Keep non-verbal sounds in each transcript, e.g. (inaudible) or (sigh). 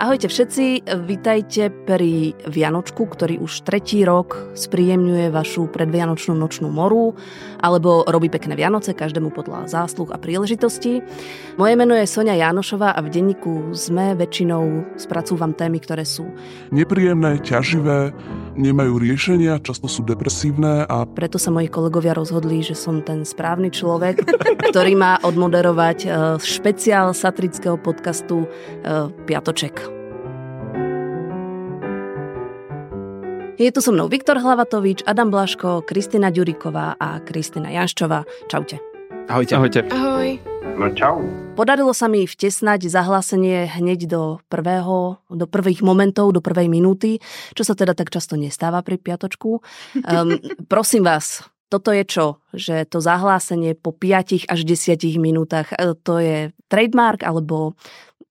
Ahojte všetci, vítajte pri Vianočku, ktorý už tretí rok spríjemňuje vašu predvianočnú nočnú moru alebo robí pekné Vianoce každému podľa zásluh a príležitostí. Moje meno je Sonia Jánošová a v denníku sme väčšinou spracúvam témy, ktoré sú nepríjemné, ťaživé, nemajú riešenia, často sú depresívne a... Preto sa moji kolegovia rozhodli, že som ten správny človek, (laughs) ktorý má odmoderovať eh, špeciál satrického podcastu eh, Piatoček. Je tu so mnou Viktor Hlavatovič, Adam Blaško, Kristina Ďuriková a Kristina Janščová. Čaute. Ahojte. Ahojte. Ahoj. No čau. Podarilo sa mi vtesnať zahlásenie hneď do prvého, do prvých momentov, do prvej minúty, čo sa teda tak často nestáva pri piatočku. Um, (laughs) prosím vás, toto je čo? Že to zahlásenie po 5 až 10 minútach, e, to je trademark, alebo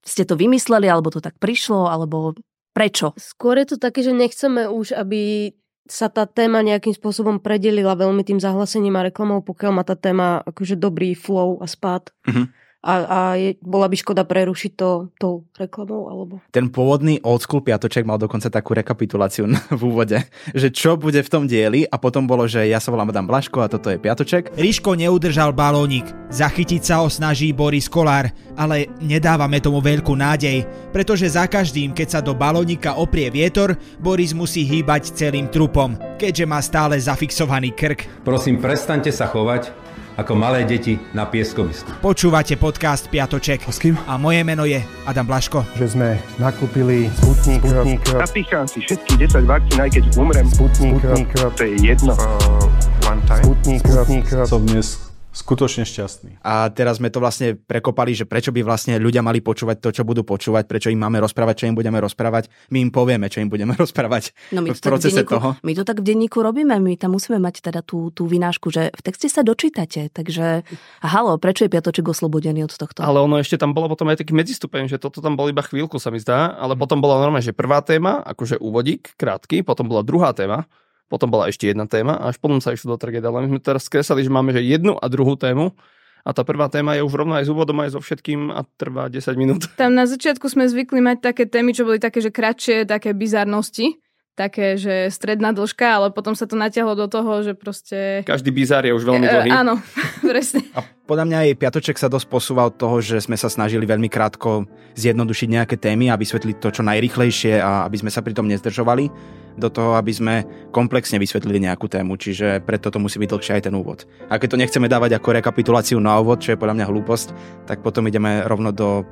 ste to vymysleli, alebo to tak prišlo, alebo Prečo? Skôr je to také, že nechceme už, aby sa tá téma nejakým spôsobom predelila veľmi tým zahlasením a reklamou, pokiaľ má tá téma akože dobrý flow a spád. Mm-hmm a, a je, bola by škoda prerušiť to tou reklamou, alebo... Ten pôvodný old school piatoček mal dokonca takú rekapituláciu v úvode, že čo bude v tom dieli a potom bolo, že ja sa volám Adam Blaško a toto je piatoček. Ríško neudržal balónik, zachytiť sa ho snaží Boris Kolár, ale nedávame tomu veľkú nádej, pretože za každým, keď sa do balónika oprie vietor, Boris musí hýbať celým trupom, keďže má stále zafixovaný krk. Prosím, prestante sa chovať ako malé deti na pieskovisku. Počúvate podcast Piatoček. A s kým? A moje meno je Adam Blaško. Že sme nakúpili Sputnik. Sputnik. Napícham si všetky 10 vakcín, aj keď umrem. Sputnik. Sputnik. To je jedno. Uh, one time. Sputnik. Sputnik. Som dnes skutočne šťastný. A teraz sme to vlastne prekopali, že prečo by vlastne ľudia mali počúvať to, čo budú počúvať, prečo im máme rozprávať, čo im budeme rozprávať. My im povieme, čo im budeme (laughs) rozprávať no my v procese v denníku, toho. My to tak v denníku robíme, my tam musíme mať teda tú, tú vynášku, že v texte sa dočítate, takže a halo, prečo je Piatoček oslobodený od tohto? Ale ono ešte tam bolo potom aj taký medzistupeň, že toto tam bol iba chvíľku sa mi zdá, ale potom bola normálne, že prvá téma, akože úvodík, krátky, potom bola druhá téma, potom bola ešte jedna téma a až potom sa išlo do tragédie. Ale my sme teraz skresali, že máme že jednu a druhú tému a tá prvá téma je už rovno aj s úvodom, aj so všetkým a trvá 10 minút. Tam na začiatku sme zvykli mať také témy, čo boli také, že kratšie, také bizarnosti také, že stredná dĺžka, ale potom sa to natiahlo do toho, že proste... Každý bizár je už veľmi e, dlhý. E, áno, (laughs) presne. A podľa mňa aj Piatoček sa dosť posúva od toho, že sme sa snažili veľmi krátko zjednodušiť nejaké témy a vysvetliť to čo najrychlejšie a aby sme sa pri tom nezdržovali do toho, aby sme komplexne vysvetlili nejakú tému, čiže preto to musí byť dlhšie aj ten úvod. A keď to nechceme dávať ako rekapituláciu na úvod, čo je podľa mňa hlúposť, tak potom ideme rovno do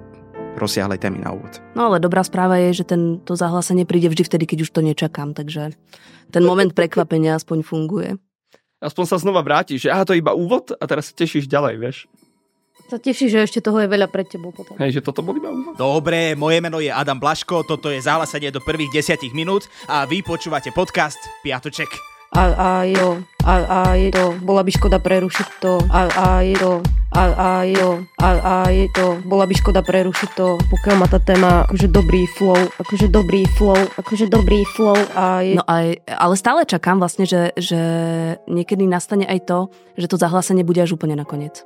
rozsiahlej témy na úvod. No ale dobrá správa je, že ten, to zahlásenie príde vždy vtedy, keď už to nečakám, takže ten moment prekvapenia aspoň funguje. Aspoň sa znova vrátiš, že aha, to je iba úvod a teraz sa tešíš ďalej, vieš. Sa tešíš, že ešte toho je veľa pred tebou potom. Hej, že toto bol iba úvod. Dobre, moje meno je Adam Blaško, toto je zahlásenie do prvých desiatich minút a vy počúvate podcast Piatoček. A, a jo, a, a je to, bola by škoda prerušiť to, a, a je to, a, a jo, a, a je to, bola by škoda prerušiť to, pokiaľ má tá téma akože dobrý flow, akože dobrý flow, akože dobrý flow a je... No aj, ale stále čakám vlastne, že, že niekedy nastane aj to, že to zahlásenie bude až úplne nakoniec.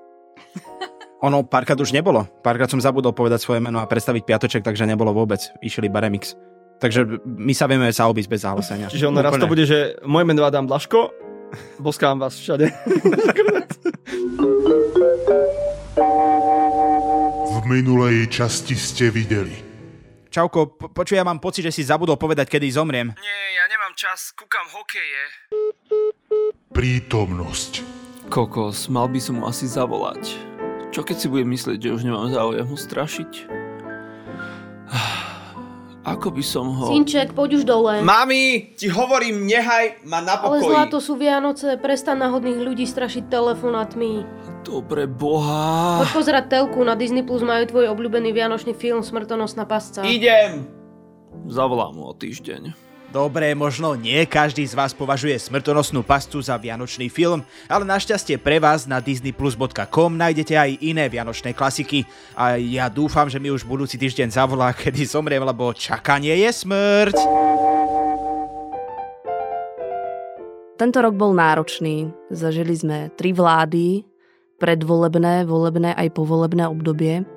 (laughs) Ono párkrát už nebolo. Párkrát som zabudol povedať svoje meno a predstaviť piatoček, takže nebolo vôbec. Išiel iba remix. Takže my sa vieme sa obísť bez zahlásenia. Čiže on raz to bude, že moje meno Adam Blaško, boskám vás všade. v minulej časti ste videli. Čauko, po- počuj, ja mám pocit, že si zabudol povedať, kedy zomriem. Nie, ja nemám čas, kúkam hokeje. Prítomnosť. Kokos, mal by som mu asi zavolať. Čo keď si bude myslieť, že už nemám záujem ho strašiť? Ako by som ho... Synček, poď už dole. Mami, ti hovorím, nehaj ma na Ale pokoji. zlato sú Vianoce, prestan náhodných ľudí strašiť telefonátmi. Dobre, boha. Poď pozerať telku, na Disney Plus majú tvoj obľúbený vianočný film Smrtonosná pasca. Idem. Zavolám mu o týždeň. Dobre, možno nie každý z vás považuje smrtonosnú pastu za vianočný film, ale našťastie pre vás na disneyplus.com nájdete aj iné vianočné klasiky a ja dúfam, že mi už budúci týždeň zavolá, (laughs) kedy zomriem, lebo čakanie je smrť. Tento rok bol náročný. Zažili sme tri vlády, predvolebné, volebné aj povolebné obdobie.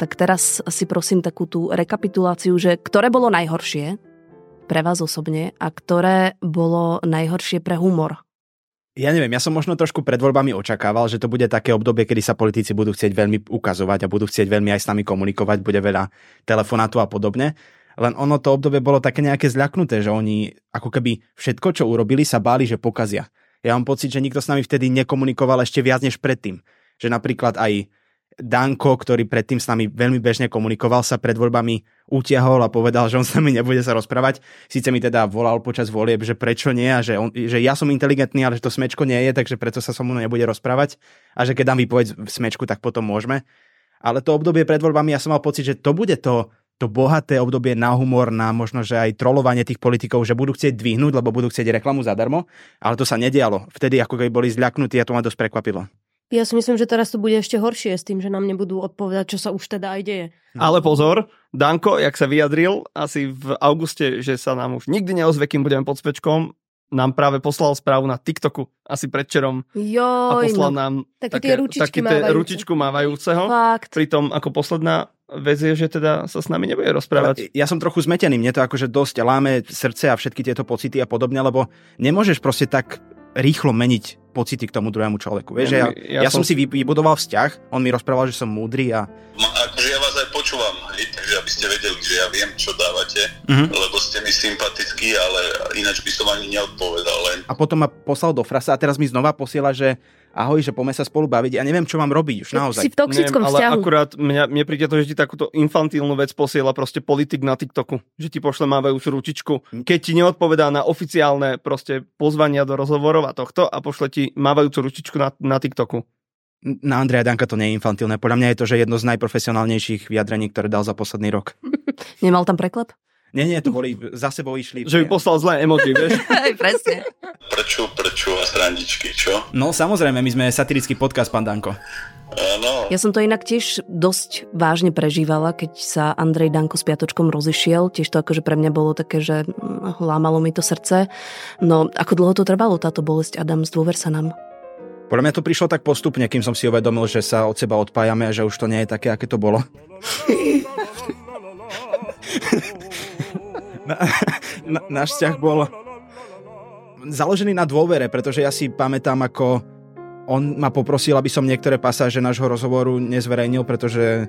Tak teraz si prosím takú tú rekapituláciu, že ktoré bolo najhoršie pre vás osobne a ktoré bolo najhoršie pre humor ja neviem, ja som možno trošku pred voľbami očakával, že to bude také obdobie, kedy sa politici budú chcieť veľmi ukazovať a budú chcieť veľmi aj s nami komunikovať, bude veľa telefonátu a podobne. Len ono to obdobie bolo také nejaké zľaknuté, že oni ako keby všetko, čo urobili, sa báli, že pokazia. Ja mám pocit, že nikto s nami vtedy nekomunikoval ešte viac než predtým. Že napríklad aj Danko, ktorý predtým s nami veľmi bežne komunikoval, sa pred voľbami utiahol a povedal, že on s nami nebude sa rozprávať. Sice mi teda volal počas volieb, že prečo nie a že, on, že ja som inteligentný, ale že to smečko nie je, takže preto sa so mnou nebude rozprávať a že keď dám výpoveď v smečku, tak potom môžeme. Ale to obdobie pred voľbami, ja som mal pocit, že to bude to, to bohaté obdobie na humor, na možno, že aj trolovanie tých politikov, že budú chcieť dvihnúť, lebo budú chcieť reklamu zadarmo, ale to sa nedialo. Vtedy ako keby boli zľaknutí a to ma dosť prekvapilo. Ja si myslím, že teraz to bude ešte horšie s tým, že nám nebudú odpovedať, čo sa už teda aj deje. Ale pozor, Danko, jak sa vyjadril asi v auguste, že sa nám už nikdy neozve, kým budeme pod spečkom, nám práve poslal správu na TikToku asi predčerom. Joj, a poslal no. nám Také také, tie ručičky také tie mávajúce. ručičku mávajúceho. Fakt. Pritom ako posledná vec je, že teda sa s nami nebude rozprávať. Ale ja som trochu zmetený, mne to akože dosť láme srdce a všetky tieto pocity a podobne, lebo nemôžeš proste tak rýchlo meniť pocity k tomu druhému človeku. Vieš, ja, ja, ja som si vy- vybudoval vzťah, on mi rozprával, že som múdry a Ma, akože ja vás aj počúvam, hej, takže aby ste vedeli, že ja viem, čo dávate, Mhm. lebo ste mi sympatickí, ale ináč by som ani neodpovedal len. a potom ma poslal do frasa a teraz mi znova posiela, že ahoj, že poďme sa spolu baviť. Ja neviem, čo mám robiť už naozaj. Neviem, ale akurát mňa, mne príde to, že ti takúto infantilnú vec posiela proste politik na TikToku. Že ti pošle mávajúcu ručičku. Keď ti neodpovedá na oficiálne proste pozvania do rozhovorov a tohto a pošle ti mávajúcu ručičku na, na TikToku. Na Andreja Danka to nie je infantilné. Podľa mňa je to, že jedno z najprofesionálnejších vyjadrení, ktoré dal za posledný rok. (laughs) Nemal tam preklep? Nie, nie, to boli, za sebou išli. Že by poslal zlé emoji, vieš? (laughs) Presne. Prečo, prečo a srandičky, čo? No samozrejme, my sme satirický podcast, pán Danko. Áno. Ja som to inak tiež dosť vážne prežívala, keď sa Andrej Danko s Piatočkom rozišiel. Tiež to akože pre mňa bolo také, že lámalo mi to srdce. No ako dlho to trvalo táto bolesť, Adam, zdôver sa nám. Podľa mňa to prišlo tak postupne, kým som si uvedomil, že sa od seba odpájame a že už to nie je také, aké to bolo. (laughs) na, (laughs) na, náš vzťah bol založený na dôvere, pretože ja si pamätám, ako on ma poprosil, aby som niektoré pasáže nášho rozhovoru nezverejnil, pretože e,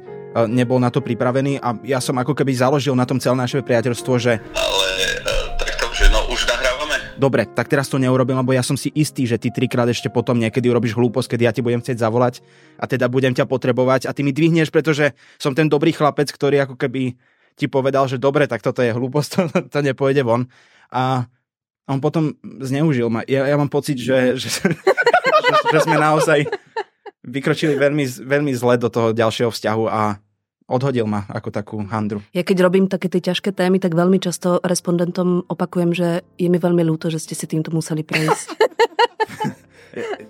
nebol na to pripravený a ja som ako keby založil na tom celé naše priateľstvo, že Ale e, takto, že no už nahrávame? dobre, tak teraz to neurobím, lebo ja som si istý, že ty trikrát ešte potom niekedy urobíš hlúposť, keď ja ti budem chcieť zavolať a teda budem ťa potrebovať a ty mi dvihneš, pretože som ten dobrý chlapec, ktorý ako keby ti povedal, že dobre, tak toto je hlúposť, (laughs) to, to nepôjde von. A on potom zneužil ma. Ja, ja mám pocit, že, že, že, že sme naozaj vykročili veľmi, veľmi zle do toho ďalšieho vzťahu a odhodil ma ako takú handru. Ja keď robím také tie ťažké témy, tak veľmi často respondentom opakujem, že je mi veľmi ľúto, že ste si týmto museli prejsť. (laughs)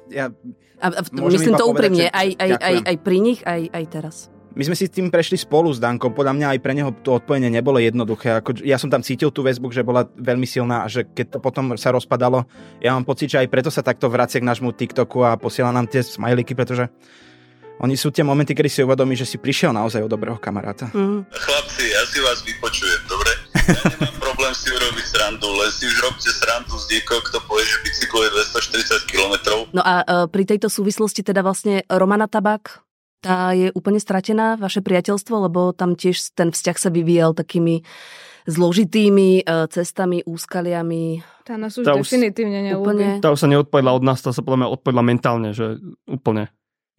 Ja, A, a Môžem myslím to úprimne, aj, aj, aj, aj pri nich, aj, aj teraz. My sme si tým prešli spolu s Dankom. Podľa mňa aj pre neho to odpojenie nebolo jednoduché. Ako, ja som tam cítil tú väzbu, že bola veľmi silná a že keď to potom sa rozpadalo, ja mám pocit, že aj preto sa takto vracia k nášmu TikToku a posiela nám tie smajliky, pretože oni sú tie momenty, kedy si uvedomí, že si prišiel naozaj o dobrého kamaráta. Mm. Chlapci, ja si vás vypočujem, dobre? Ja nemám problém si urobiť srandu, len si už robte srandu z niekoho, kto povie, že bicykluje 240 km. No a e, pri tejto súvislosti teda vlastne Romana Tabak, tá je úplne stratená, vaše priateľstvo, lebo tam tiež ten vzťah sa vyvíjal takými zložitými e, cestami, úskaliami. Tá nás už Tá už- definitívne neľúbi. Úplne. Tá už sa neodpovedala od nás, tá sa podľa mňa odpovedala mentálne, že úplne.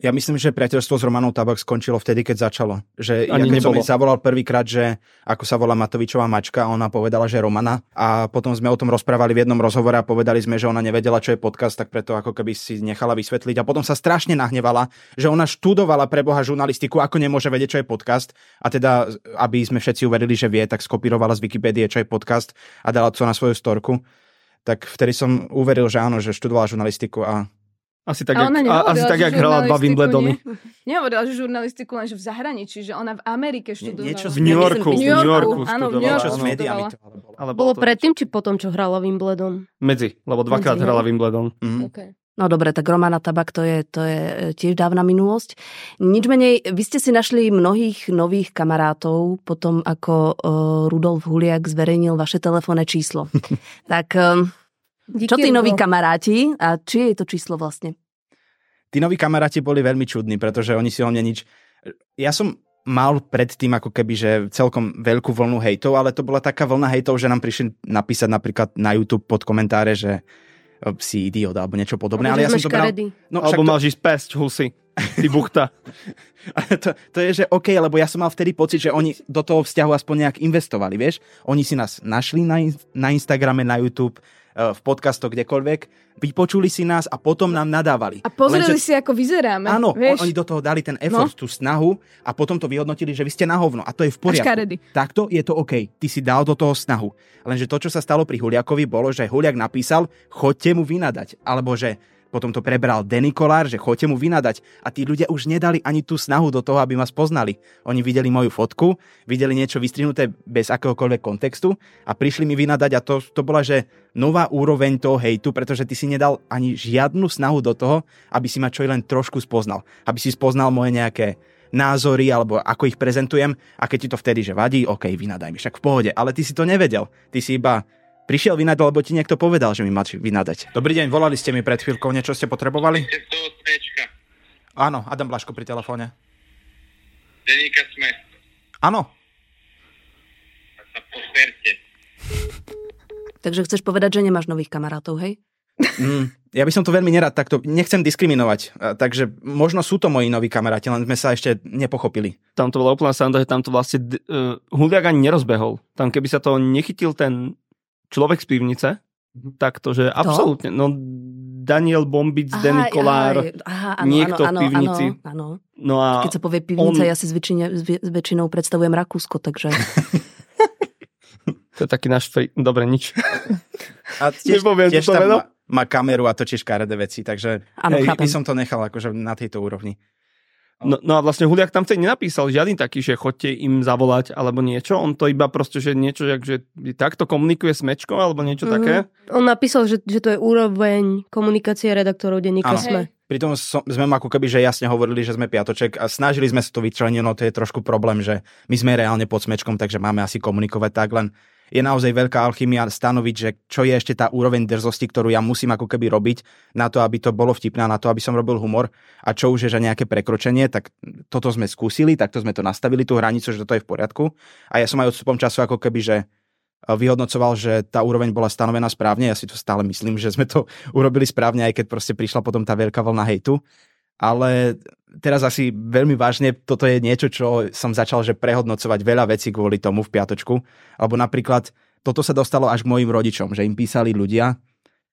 Ja myslím, že priateľstvo s Romanou Tabak skončilo vtedy, keď začalo. Že ja Ani keď som nebolo. jej zavolal prvýkrát, že ako sa volá Matovičová mačka, ona povedala, že Romana. A potom sme o tom rozprávali v jednom rozhovore a povedali sme, že ona nevedela, čo je podcast, tak preto ako keby si nechala vysvetliť. A potom sa strašne nahnevala, že ona študovala pre Boha žurnalistiku, ako nemôže vedieť, čo je podcast. A teda, aby sme všetci uverili, že vie, tak skopírovala z Wikipédie, čo je podcast a dala to na svoju storku. Tak vtedy som uveril, že áno, že študovala žurnalistiku a Asi tak, A jak, ona nehovorila, asi tak, jak hrala dva žurnalistiku, Wimbledony. nie? (laughs) Nehovorila, že žurnalistiku lenže v zahraničí, že ona v Amerike študovala. niečo V New Yorku, V New Yorku, áno, v New. Yorku áno. študovala. Ale Bolo to predtým, či potom, čo hrala Wimbledon? Medzi, lebo dvakrát Medzi, hrala. Wimbledon. Mhm. Okay. No dobre, tak Romana Tabak to je, to je e, tiež dávna minulosť. Nič menej, vy ste si našli mnohých nových kamarátov potom, ako uh, Rudolf Huliak zverejnil vaše telefónne číslo. (laughs) tak um, čo tí noví kamaráti a či je to číslo vlastne? Tí noví kamaráti boli veľmi čudní, pretože oni si o mne nič... Ja som mal predtým ako keby, že celkom veľkú vlnu hejtov, ale to bola taká vlna hejtov, že nám prišli napísať napríklad na YouTube pod komentáre, že si idiot alebo niečo podobné. Ale, ale ja som to bral... No, alebo to... máš ísť pesť, husy. Ty buchta. (laughs) to, to je, že OK, lebo ja som mal vtedy pocit, že oni do toho vzťahu aspoň nejak investovali, vieš? Oni si nás našli na, na Instagrame, na YouTube, v podcastoch, kdekoľvek, vypočuli si nás a potom nám nadávali. A pozreli Lenže, si, ako vyzeráme. Áno, vieš? oni do toho dali ten effort, no. tú snahu a potom to vyhodnotili, že vy ste na hovno a to je v poriadku. Takto je to OK. Ty si dal do toho snahu. Lenže to, čo sa stalo pri Huliakovi, bolo, že Huliak napísal, chodte mu vynadať. Alebo že potom to prebral Denny Kolár, že chodte mu vynadať. A tí ľudia už nedali ani tú snahu do toho, aby ma spoznali. Oni videli moju fotku, videli niečo vystrihnuté bez akéhokoľvek kontextu a prišli mi vynadať a to, to bola, že nová úroveň toho hejtu, pretože ty si nedal ani žiadnu snahu do toho, aby si ma čo len trošku spoznal. Aby si spoznal moje nejaké názory alebo ako ich prezentujem a keď ti to vtedy, že vadí, OK, vynadaj mi, však v pohode, ale ty si to nevedel. Ty si iba prišiel vynadať, lebo ti niekto povedal, že mi máš vynadať. Dobrý deň, volali ste mi pred chvíľkou, niečo ste potrebovali? Áno, Adam Blaško pri telefóne. Deníka sme. Áno. Tak sa pozberte. Takže chceš povedať, že nemáš nových kamarátov, hej? Mm, ja by som to veľmi nerad takto, nechcem diskriminovať, takže možno sú to moji noví kamaráti, len sme sa ešte nepochopili. Tam to bola úplná sranda, že tam to vlastne uh, Huliak ani nerozbehol. Tam keby sa to nechytil ten človek z pivnice, mhm. tak to, že absolútne, no Daniel Bombic, aha, Danny Kolár, aha, áno, niekto áno, v pivnici. Áno, áno. No a Keď sa povie pivnica, on... ja si s, väčšine, s väčšinou predstavujem Rakúsko, takže... (laughs) (laughs) to je taký náš... Fri... Dobre, nič. A (laughs) tiež, tiež to tam má, má kameru a točí škaredé veci, takže ano, hej, by som to nechal akože na tejto úrovni. No, no a vlastne Huliak tam vtedy nenapísal žiadny taký, že chodte im zavolať alebo niečo. On to iba proste, že niečo, že takto komunikuje s Mečkou alebo niečo mm-hmm. také. On napísal, že, že to je úroveň komunikácie redaktorov denníka SME. Pritom som, sme mu ako keby, že jasne hovorili, že sme piatoček a snažili sme sa to vyčleniť, no to je trošku problém, že my sme reálne pod smečkom, takže máme asi komunikovať tak, len je naozaj veľká alchymia stanoviť, že čo je ešte tá úroveň drzosti, ktorú ja musím ako keby robiť na to, aby to bolo vtipné, na to, aby som robil humor a čo už je že nejaké prekročenie, tak toto sme skúsili, takto sme to nastavili, tú hranicu, že toto je v poriadku. A ja som aj odstupom času ako keby, že eh, vyhodnocoval, že tá úroveň bola stanovená správne. Ja si to stále myslím, že sme to (laughs) urobili správne, aj keď proste prišla potom tá veľká vlna hejtu. Ale teraz asi veľmi vážne, toto je niečo, čo som začal že prehodnocovať veľa vecí kvôli tomu v piatočku. Alebo napríklad toto sa dostalo až k mojim rodičom, že im písali ľudia,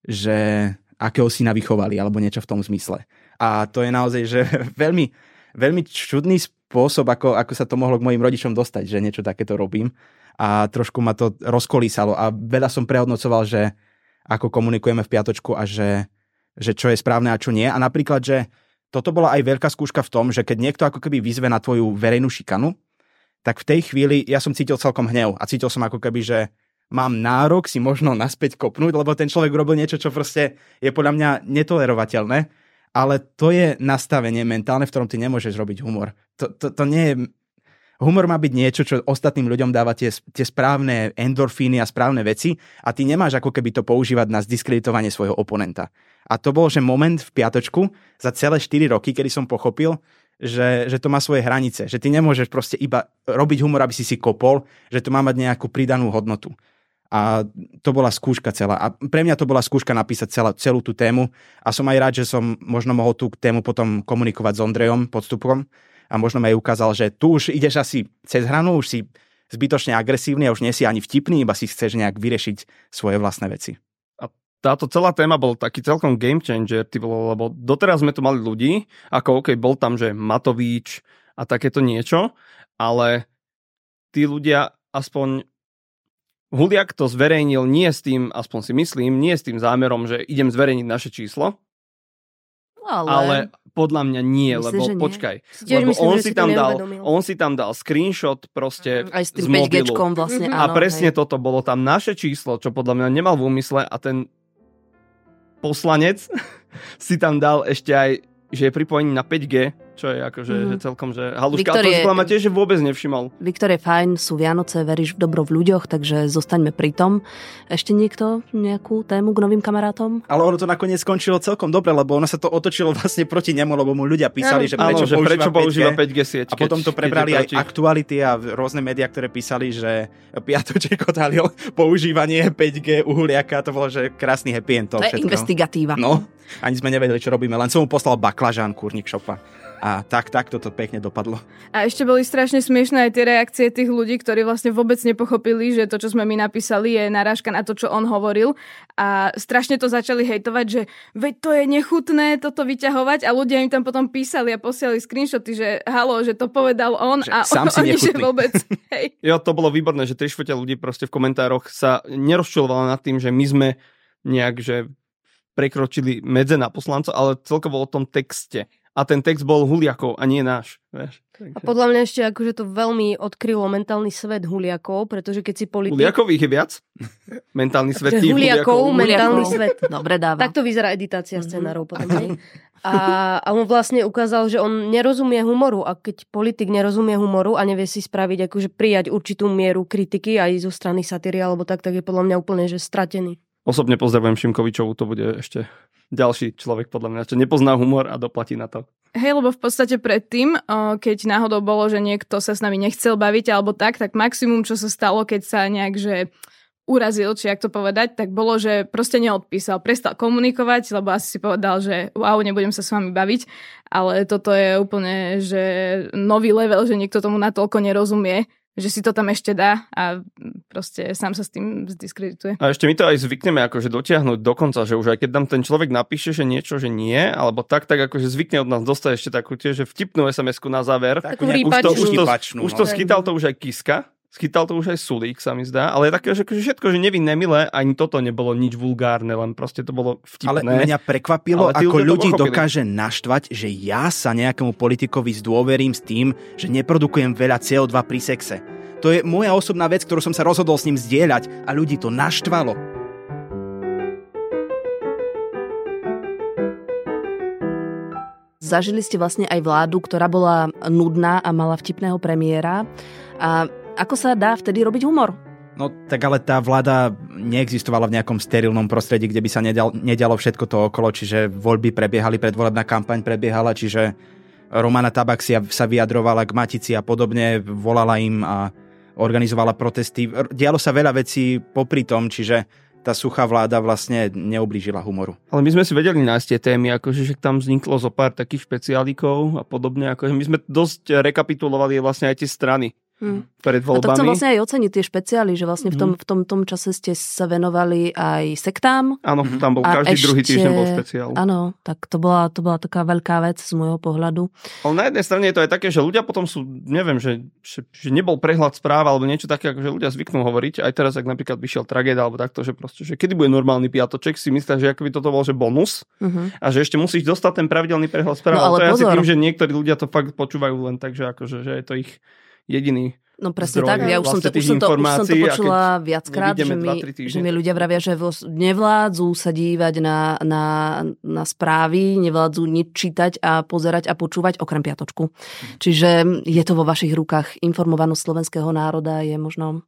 že akého syna vychovali, alebo niečo v tom zmysle. A to je naozaj, že (laughs) veľmi, veľmi čudný spôsob, ako, ako sa to mohlo k mojim rodičom dostať, že niečo takéto robím. A trošku ma to rozkolísalo a veľa som prehodnocoval, že ako komunikujeme v piatočku a že, že čo je správne a čo nie. A napríklad, že toto bola aj veľká skúška v tom, že keď niekto ako keby vyzve na tvoju verejnú šikanu, tak v tej chvíli ja som cítil celkom hnev a cítil som ako keby, že mám nárok si možno naspäť kopnúť, lebo ten človek robil niečo, čo proste je podľa mňa netolerovateľné, ale to je nastavenie mentálne, v ktorom ty nemôžeš robiť humor. To, to, to nie je... Humor má byť niečo, čo ostatným ľuďom dáva tie, tie správne endorfíny a správne veci a ty nemáš ako keby to používať na zdiskreditovanie svojho oponenta. A to bol, že moment v piatočku za celé 4 roky, kedy som pochopil, že, že to má svoje hranice. Že ty nemôžeš proste iba robiť humor, aby si si kopol, že to má mať nejakú pridanú hodnotu. A to bola skúška celá. A pre mňa to bola skúška napísať celá, celú tú tému. A som aj rád, že som možno mohol tú tému potom komunikovať s Ondrejom podstupom. A možno mi aj ukázal, že tu už ideš asi cez hranu, už si zbytočne agresívny a už nie si ani vtipný, iba si chceš nejak vyriešiť svoje vlastné veci. Táto celá téma bol taký celkom game changer, ty bolo, lebo doteraz sme tu mali ľudí, ako OK, bol tam, že Matovíč a takéto niečo, ale tí ľudia aspoň Huliak to zverejnil nie s tým, aspoň si myslím, nie s tým zámerom, že idem zverejniť naše číslo, ale, ale podľa mňa nie, Myslím, lebo nie. počkaj. Lebo myslím, on, si tam dal, on si tam dal screenshot proste Aj s tým z mobilu. vlastne, A áno, presne hej. toto, bolo tam naše číslo, čo podľa mňa nemal v úmysle a ten poslanec (laughs) si tam dal ešte aj, že je pripojení na 5G, čo je akože Mhm. mm. že celkom, že haluška, Viktor a to je- mňa tiež že vôbec nevšimol. Viktor je fajn, sú Vianoce, veríš v dobro v ľuďoch, takže zostaňme pri tom. Ešte niekto nejakú tému k novým kamarátom? Ale ono to nakoniec skončilo celkom dobre, lebo ono sa to otočilo vlastne proti nemu, lebo mu ľudia písali, Áno, že prečo, áno, že používa, prečo 5G. používa 5G sieť, A potom keď- to keď prebrali aj proti. aktuality a rôzne médiá, ktoré písali, že Piatoček odhalil používanie 5G uhuliaka, to bolo, že krásny happy end to To je všetko. investigatíva. No, ani sme nevedeli, čo robíme, len som mu poslal baklažán, kurník šopa. A tak, tak toto pekne dopadlo. A ešte boli strašne smiešné aj tie reakcie tých ľudí, ktorí vlastne vôbec nepochopili, že to, čo sme my napísali, je narážka na to, čo on hovoril. A strašne to začali hejtovať, že veď to je nechutné toto vyťahovať a ľudia im tam potom písali a posielali screenshoty, že halo, že to povedal on Že a sám (laughs) si oni, že vôbec. (laughs) Hej. Jo, to bolo výborné, že tri ľudí proste v komentároch sa nerozčulovalo nad tým, že my sme nejak, že prekročili medze na poslancov, ale celkovo o tom texte. A ten text bol Huliakov a nie náš. Vieš? A podľa mňa ešte akože to veľmi odkrylo mentálny svet Huliakov, pretože keď si politik... Huliakov ich je viac? Mentálny svet tých Huliakov, Huliakov. mentálny svet. Dobre dáva. Takto vyzerá editácia scenárov potom. hej. A, a on vlastne ukázal, že on nerozumie humoru a keď politik nerozumie humoru a nevie si spraviť, akože prijať určitú mieru kritiky aj zo strany satíry alebo tak, tak je podľa mňa úplne že stratený. Osobne pozdravujem Šimkovičovu, to bude ešte ďalší človek podľa mňa, čo nepozná humor a doplatí na to. Hej, lebo v podstate predtým, keď náhodou bolo, že niekto sa s nami nechcel baviť alebo tak, tak maximum, čo sa stalo, keď sa nejak, že urazil, či jak to povedať, tak bolo, že proste neodpísal, prestal komunikovať, lebo asi si povedal, že wow, nebudem sa s vami baviť, ale toto je úplne, že nový level, že niekto tomu natoľko nerozumie, že si to tam ešte dá a proste sám sa s tým zdiskredituje. A ešte my to aj zvykneme akože dotiahnuť do konca, že už aj keď nám ten človek napíše, že niečo, že nie, alebo tak, tak akože zvykne od nás dostať ešte takú tiež, že vtipnú SMS-ku na záver. Takú už to, už to, rýpačnú, už to no. schytal to už aj Kiska, schytal to už aj Sulík, sa mi zdá, ale je také, že všetko, že nevinné, milé, ani toto nebolo nič vulgárne, len proste to bolo Ale vtipné. mňa prekvapilo, Ale ako ľudí dokáže naštvať, že ja sa nejakému politikovi zdôverím s tým, že neprodukujem veľa CO2 pri sexe. To je moja osobná vec, ktorú som sa rozhodol s ním zdieľať a ľudí to naštvalo. Zažili ste vlastne aj vládu, ktorá bola nudná a mala vtipného premiéra. A ako sa dá vtedy robiť humor? No tak ale tá vláda neexistovala v nejakom sterilnom prostredí, kde by sa nedial, nedialo všetko to okolo, čiže voľby prebiehali, predvolebná kampaň prebiehala, čiže Romana Tabaxia sa vyjadrovala k Matici a podobne, volala im a organizovala protesty. Dialo sa veľa vecí popri tom, čiže tá suchá vláda vlastne neublížila humoru. Ale my sme si vedeli nájsť tie témy, akože že tam vzniklo zo pár takých špeciálikov a podobne. Akože my sme dosť rekapitulovali vlastne aj tie strany Hm. pred A to chcem voľbami. vlastne aj oceniť tie špeciály, že vlastne v tom, v tom, tom čase ste sa venovali aj sektám. Áno, tam bol A každý druhý týždeň bol špeciál. Áno, tak to bola, to bola taká veľká vec z môjho pohľadu. Ale na jednej strane je to aj také, že ľudia potom sú, neviem, že, že, že nebol prehľad správ alebo niečo také, ako že ľudia zvyknú hovoriť. Aj teraz, ak napríklad vyšiel tragédia alebo takto, že proste, že kedy bude normálny piatoček, si myslia, že akoby toto bol, že bonus Uh-huh. a že ešte musíš dostať ten pravidelný prehľad správ. No, ale ale to je asi tým, že niektorí ľudia to fakt počúvajú len tak, že, akože, že je to ich jediný No presne zdroj tak, ja už som to, vlastne už som to, už som to počula viackrát, že mi, že mi ľudia vravia, že nevládzu sa dívať na, na, na správy, nevládzu nič čítať a pozerať a počúvať okrem piatočku. Čiže je to vo vašich rukách. Informovanosť slovenského národa je možno...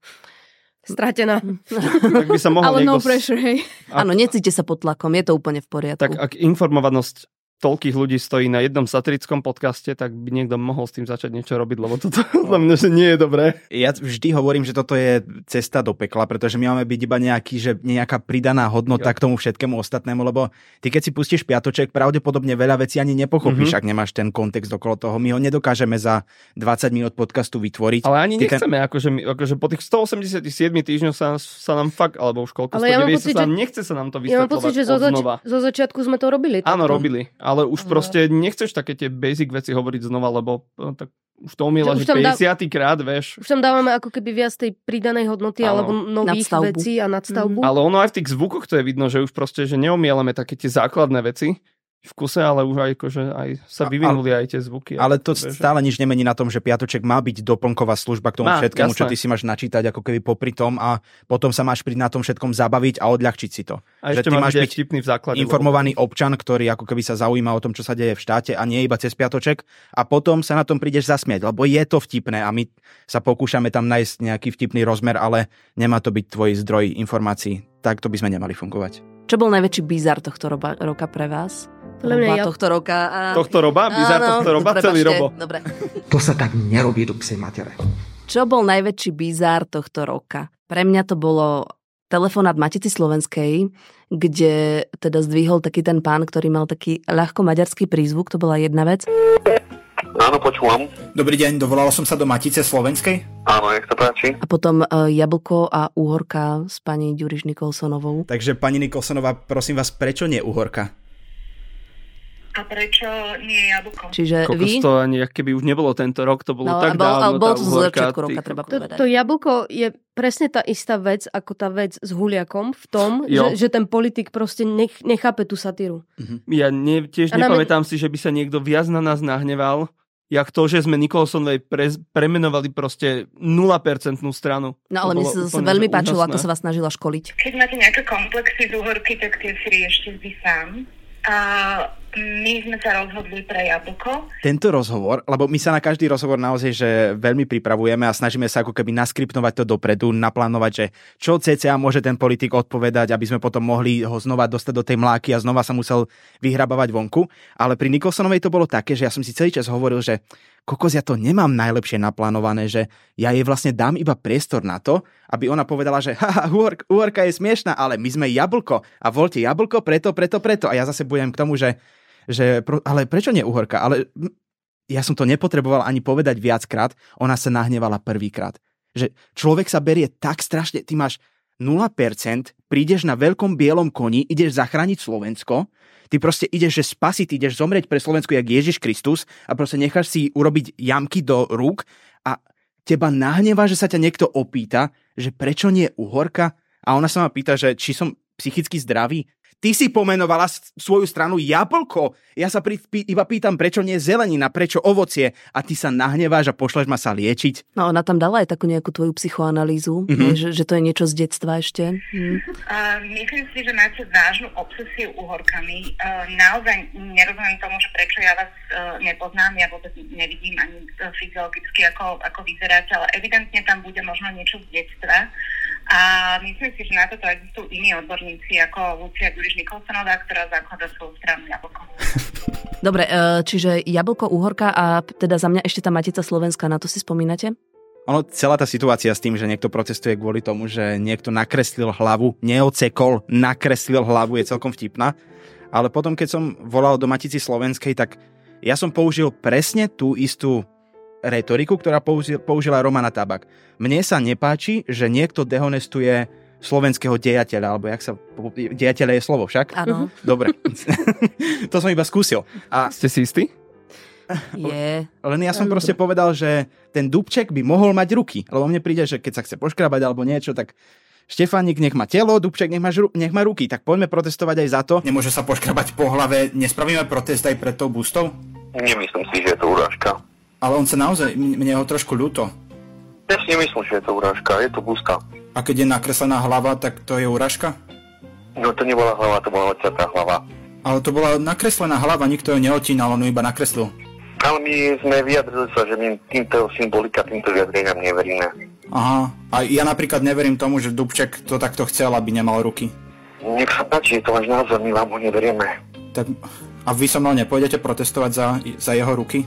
Stratená. Tak by sa mohol Ale no niekto... pressure, hej. Áno, necíte sa pod tlakom, je to úplne v poriadku. Tak ak informovanosť toľkých ľudí stojí na jednom satirickom podcaste, tak by niekto mohol s tým začať niečo robiť, lebo toto (laughs) za mňa, že nie je dobré. Ja vždy hovorím, že toto je cesta do pekla, pretože my máme byť iba nejaký, že nejaká pridaná hodnota Jo. k tomu všetkému ostatnému, lebo ty keď si pustíš piatoček, pravdepodobne veľa vecí ani nepochopíš, Mhm. ak nemáš ten kontext okolo toho. My ho nedokážeme za 20 minút podcastu vytvoriť. Ale ani Ty ten- nechceme, akože, my, akože po tých 187 týždňoch sa, sa nám fakt, alebo už koľko, Ale ja mám 190 pocit, sa nám že- nechce sa nám to Ja mám pocit, že zo, vysvetľovať zač- zo začiatku sme to robili. Áno, robili, ale už proste nechceš také tie basic veci hovoriť znova, lebo no, tak už to umiela, Že že, už tam dá- 50 krát, vieš. Už tam dávame ako keby viac tej pridanej hodnoty Áno. alebo nových Nadstavbu. vecí a nadstavbu. Ale ono aj v tých zvukoch to je vidno, že už proste, že neumielame také tie základné veci, v kuse, ale už aj, akože aj sa vyvinuli aj tie zvuky. Ale to Vieš, stále nič nemení na tom, že Piatoček má byť doplnková služba k tomu Má, všetkému, čo jasné. ty si máš načítať ako keby popri tom a potom sa máš príť na tom všetkom zabaviť a odľahčiť si to. A že ešte ty máš byť v základe. informovaný občan, ktorý ako keby sa zaujíma o tom, čo sa deje v štáte a nie iba cez Piatoček a potom sa na tom prídeš zasmiať, lebo je to vtipné a my sa pokúšame tam nájsť nejaký vtipný rozmer, ale nemá to byť tvoj zdroj informácií. Tak to by sme nemali fungovať. Čo bol najväčší bizar tohto roba, roka pre vás? Podľa mňa ja- tohto roka. A... Tohto roba? Bizar Áno, tohto roba? prepáčte, Celý robo. Dobre. To sa tak nerobí do psej matere. Čo bol najväčší bizár tohto roka? Pre mňa to bolo telefonát Matici Slovenskej, kde teda zdvihol taký ten pán, ktorý mal taký ľahko maďarský prízvuk, to bola jedna vec. Áno, počúvam. Dobrý deň, dovolal som sa do Matice Slovenskej. Áno, nech sa páči. A potom uh, Jablko a Úhorka s pani Ďuriš Nikolsonovou. Takže pani Nikolsonová, prosím vás, prečo nie uhorka? A prečo nie jablko? Čiže Kokos vy... to ani ak keby už nebolo tento rok, to bolo No, tak bol- dávno. ale bol tá to z uhorka, začiatku roka, treba kokos. To, to jablko je presne tá istá vec, ako tá vec s Huliakom v tom, Jo. že, že ten politik proste nech, nechápe tú satíru. Ja ne, tiež A nepamätám si, že by sa niekto viac na nás nahneval, jak to, že sme Nikolsonovej pre, premenovali proste 0% stranu. No ale mne bolo sa zase veľmi páčilo, úžasné. ako sa vás snažila školiť. Keď máte nejaké komplexy z uhorky, tak tie si riešte vždy sám. A my sme sa rozhodli pre jablko. Tento rozhovor, lebo my sa na každý rozhovor naozaj že veľmi pripravujeme a snažíme sa ako keby naskriptovať to dopredu, naplánovať, že čo cca môže ten politik odpovedať, aby sme potom mohli ho znova dostať do tej mláky a znova sa musel vyhrabávať vonku. Ale pri Nikolsonovej to bolo také, že ja som si celý čas hovoril, že kokos, ja to nemám najlepšie naplánované, že ja jej vlastne dám iba priestor na to, aby ona povedala, že (laughs) haha, uhorka je smiešná, ale my sme jablko a voľte jablko preto, preto, preto. A ja zase budem k tomu, že, že pro, ale prečo nie uhorka? Ale ja som to nepotreboval ani povedať viackrát, ona sa nahnevala prvýkrát. Že človek sa berie tak strašne, ty máš 0%, prídeš na veľkom bielom koni, ideš zachrániť Slovensko, ty proste ideš, že spasiť, ideš zomrieť pre Slovensku jak Ježiš Kristus a proste necháš si urobiť jamky do rúk a teba nahnevá, že sa ťa niekto opýta, že prečo nie uhorka a ona sa ma pýta, že či som psychicky zdravý. Ty si pomenovala svoju stranu jablko. Ja sa pri, pí, iba pýtam, prečo nie zelenina, prečo ovocie a ty sa nahneváš a pošleš ma sa liečiť. No ona tam dala aj takú nejakú tvoju psychoanalýzu, Mhm. že, že to je niečo z detstva ešte. Hm. A myslím si, že máte vážnu obsesiu uhorkami. Uh, naozaj nerozumiem tomu, že prečo ja vás uh, nepoznám, ja vôbec nevidím ani uh, fyziologicky, ako, ako vyzeráte, ale evidentne tam bude možno niečo z detstva. A myslím si, že na toto existujú iní odborníci, ako Lucia Ďuriš Nikolsonová, ktorá zaklada svoju stranu Jablko. (laughs) Dobre, e, čiže jablko, úhorka a teda za mňa ešte tá Matica Slovenska, na to si spomínate? Ono, celá tá situácia s tým, že niekto protestuje kvôli tomu, že niekto nakreslil hlavu, neocekol, nakreslil hlavu, je celkom vtipná. Ale potom, keď som volal do Matici Slovenskej, tak ja som použil presne tú istú retoriku, ktorá použil, použila Romana Tabak. Mne sa nepáči, že niekto dehonestuje slovenského dejateľa, alebo jak sa... Dejateľa je slovo však? Áno. Dobre. (laughs) to som iba skúsil. A Ste si istí? Je. len ja som proste povedal, že ten Dubček by mohol mať ruky, lebo mne príde, že keď sa chce poškrabať alebo niečo, tak Štefánik nech má telo, Dubček nech má, žru, nech má ruky, tak poďme protestovať aj za to. Nemôže sa poškrabať po hlave, nespravíme protest aj pred tou bustou? Nemyslím si, že je to urážka. Ale on sa naozaj, mne ho trošku ľúto. Ja si nemyslím, že je to urážka, je to busta. A keď je nakreslená hlava, tak to je uražka? No to nebola hlava, to bola odťatá hlava. Ale to bola nakreslená hlava, nikto ju neotínal, on ju iba nakreslil. Ale my sme vyjadrili sa, že my týmto symbolika, týmto vyjadreniam neveríme. Aha, a ja napríklad neverím tomu, že Dubček to takto chcel, aby nemal ruky. Nech sa páči, je to váš názor, my vám ho neverieme. Tak, a vy so mnou nepôjdete protestovať za, za jeho ruky?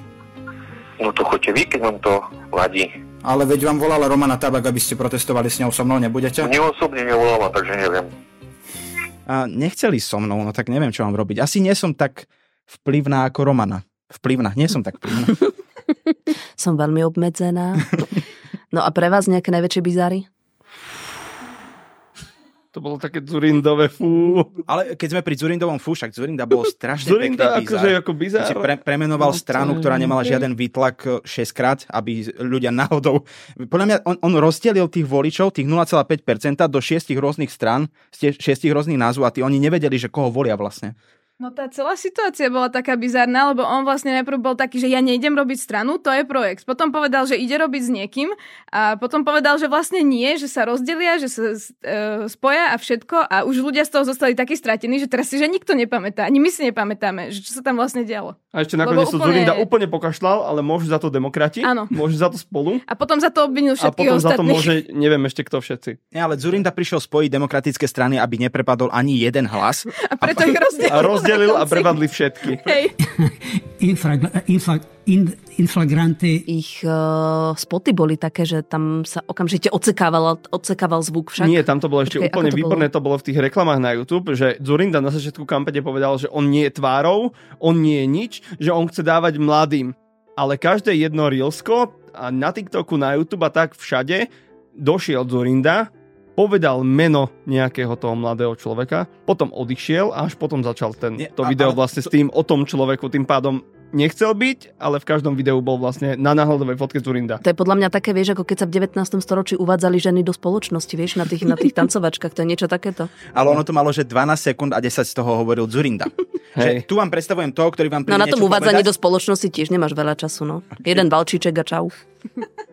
No to choďte vy, keď vám to vadí. Ale veď vám volala Romana Tabak, aby ste protestovali s ňou, so mnou nebudete? Mne osobne nevolala, takže neviem. A nechceli so mnou, no tak neviem, čo mám robiť. Asi nie som tak vplyvná ako Romana. Vplyvná, nie som tak vplyvná. (laughs) Som veľmi obmedzená. No a pre vás nejaké najväčšie bizáry? To bolo také Zurindové, fú. Ale keď sme pri Zurindovom fú, však Zurinda bol strašne Zurinda pekný akože ako bizár. Si pre, premenoval No, stranu, to ktorá nemala žiaden výtlak 6 krát, aby ľudia náhodou... Podľa mňa on, on rozdelil tých voličov, tých 0,5% do šiestich rôznych strán, z šiestich rôznych názvov a tí oni nevedeli, že koho volia vlastne. No tá celá situácia bola taká bizarná, lebo on vlastne najprv bol taký, že ja nejdem robiť stranu, to je projekt. Potom povedal, že ide robiť s niekým a potom povedal, že vlastne nie, že sa rozdelia, že sa e, spoja a všetko a už ľudia z toho zostali takí stratení, že teraz si, že nikto nepamätá, ani my si nepamätáme, že čo sa tam vlastne dialo. A ešte nakoniec to úplne... Zurinda úplne pokašľal, ale môžu za to demokrati, Áno. môžu za to spolu. A potom za to obvinil A všetkých potom za to ostatných. môže, neviem ešte kto všetci. Nie, ale Zurinda prišiel spojiť demokratické strany, aby neprepadol ani jeden hlas. (laughs) A preto ich rozdelil. A rozdelil a prepadli všetky. Hej. (laughs) inflagrante. Ich uh, spoty boli také, že tam sa okamžite odsekával, odsekával zvuk však. Nie, tam to bolo ešte Počkej, úplne to výborné, to bolo v tých reklamách na YouTube, že Zurinda na začiatku kampane povedal, že on nie je tvárou, on nie je nič, že on chce dávať mladým. Ale každé jedno Reelsko a na TikToku, na YouTube a tak všade došiel Zurinda, povedal meno nejakého toho mladého človeka, potom odišiel a až potom začal ten, Nie, to video vlastne s tým o tom človeku, tým pádom nechcel byť, ale v každom videu bol vlastne na náhľadovej fotke Zurinda. To je podľa mňa také, vieš, ako keď sa v 19. storočí uvádzali ženy do spoločnosti, vieš, na tých, na tých tancovačkách, to je niečo takéto. Ale ono to malo, že 12 sekúnd a 10 z toho hovoril Zurinda. (laughs) že tu vám predstavujem toho, ktorý vám príde No na tom uvádzaní do spoločnosti tiež nemáš veľa času, no. Jeden (laughs) balčíček a čau.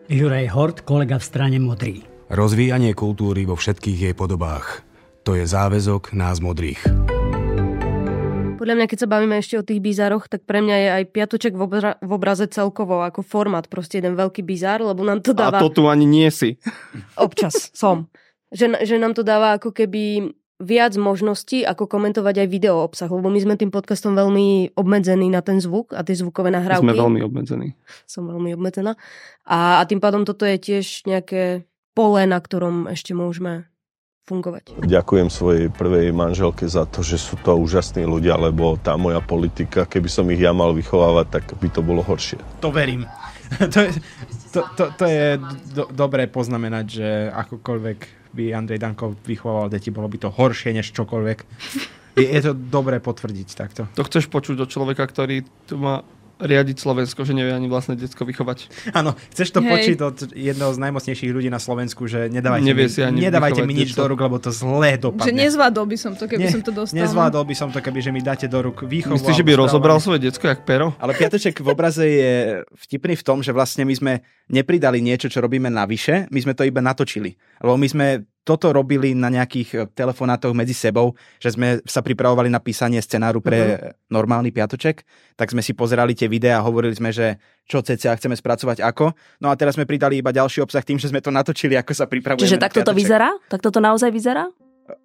Juraj Hort, kolega v strane Modrý. Rozvíjanie kultúry vo všetkých jej podobách. To je záväzok nás modrých. Podľa mňa, keď sa bavíme ešte o tých bizároch, tak pre mňa je aj piatoček v, obra- v obraze celkovo ako formát, proste jeden veľký bizár, lebo nám to A dáva... to tu ani nie si. (laughs) Občas som. Že, že nám to dáva ako keby viac možností, ako komentovať aj video obsah, lebo my sme tým podcastom veľmi obmedzení na ten zvuk a tie zvukové nahrávky. Sme veľmi obmedzení. Som veľmi obmedzená. A, a tým pádom toto je tiež nejaké pole, na ktorom ešte môžeme fungovať. Ďakujem svojej prvej manželke za to, že sú to úžasní ľudia, lebo tá moja politika, keby som ich ja mal vychovávať, tak by to bolo horšie. To verím. (laughs) to, je, to, to, to je do, dobré poznamenať, že akokoľvek by Andrej Danko vychovával deti, bolo by to horšie než čokoľvek. Je, je to dobré potvrdiť takto. To chceš počuť od človeka, ktorý tu má riadiť Slovensko, že nevie ani vlastné decko vychovať. Áno, chceš to Hej. počuť od jedného z najmocnejších ľudí na Slovensku, že nedávajte, Nevie mi, si ani nedávajte mi nič do rúk, lebo to zlé dopadne. Že nezvládol by som to, keby Nie, som to dostal. Nezvládol by som to, keby že mi dáte do rúk výchovu. Myslíš, že by rozobral svoje decko jak pero? Ale Piatoček v obraze je vtipný v tom, že vlastne my sme nepridali niečo, čo robíme navyše, my sme to iba natočili. Lebo my sme toto robili na nejakých eh, telefonátoch medzi sebou, že sme sa pripravovali na písanie scenáru pre Mhm. normálny Piatoček, tak sme si pozerali tie videá a hovorili sme, že čo cca chceme spracovať ako. No a teraz sme pridali iba ďalší obsah tým, že sme to natočili, ako sa pripravujeme. Čiže takto to vyzerá? Takto to naozaj vyzerá?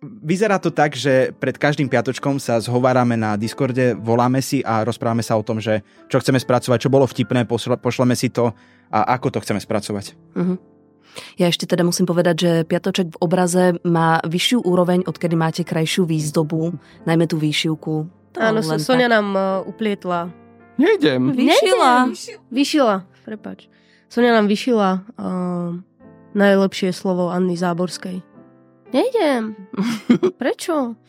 Vyzerá to tak, že pred každým piatočkom sa zhovárame na Discorde, voláme si a rozprávame sa o tom, že čo chceme spracovať, čo bolo vtipné, pošle- pošleme si to a ako to chceme spracovať. Mhm. Ja ešte teda musím povedať, že Piatoček v obraze má vyššiu úroveň, odkedy máte krajšiu výzdobu, najmä tú výšivku. To Áno, len Sonia tak. nám uh, uplietla. Nejdem. Vyšila. Vyšila, prepač. Sonia nám vyšila uh, najlepšie slovo Anny Záborskej. Nejdem. (laughs) Prečo?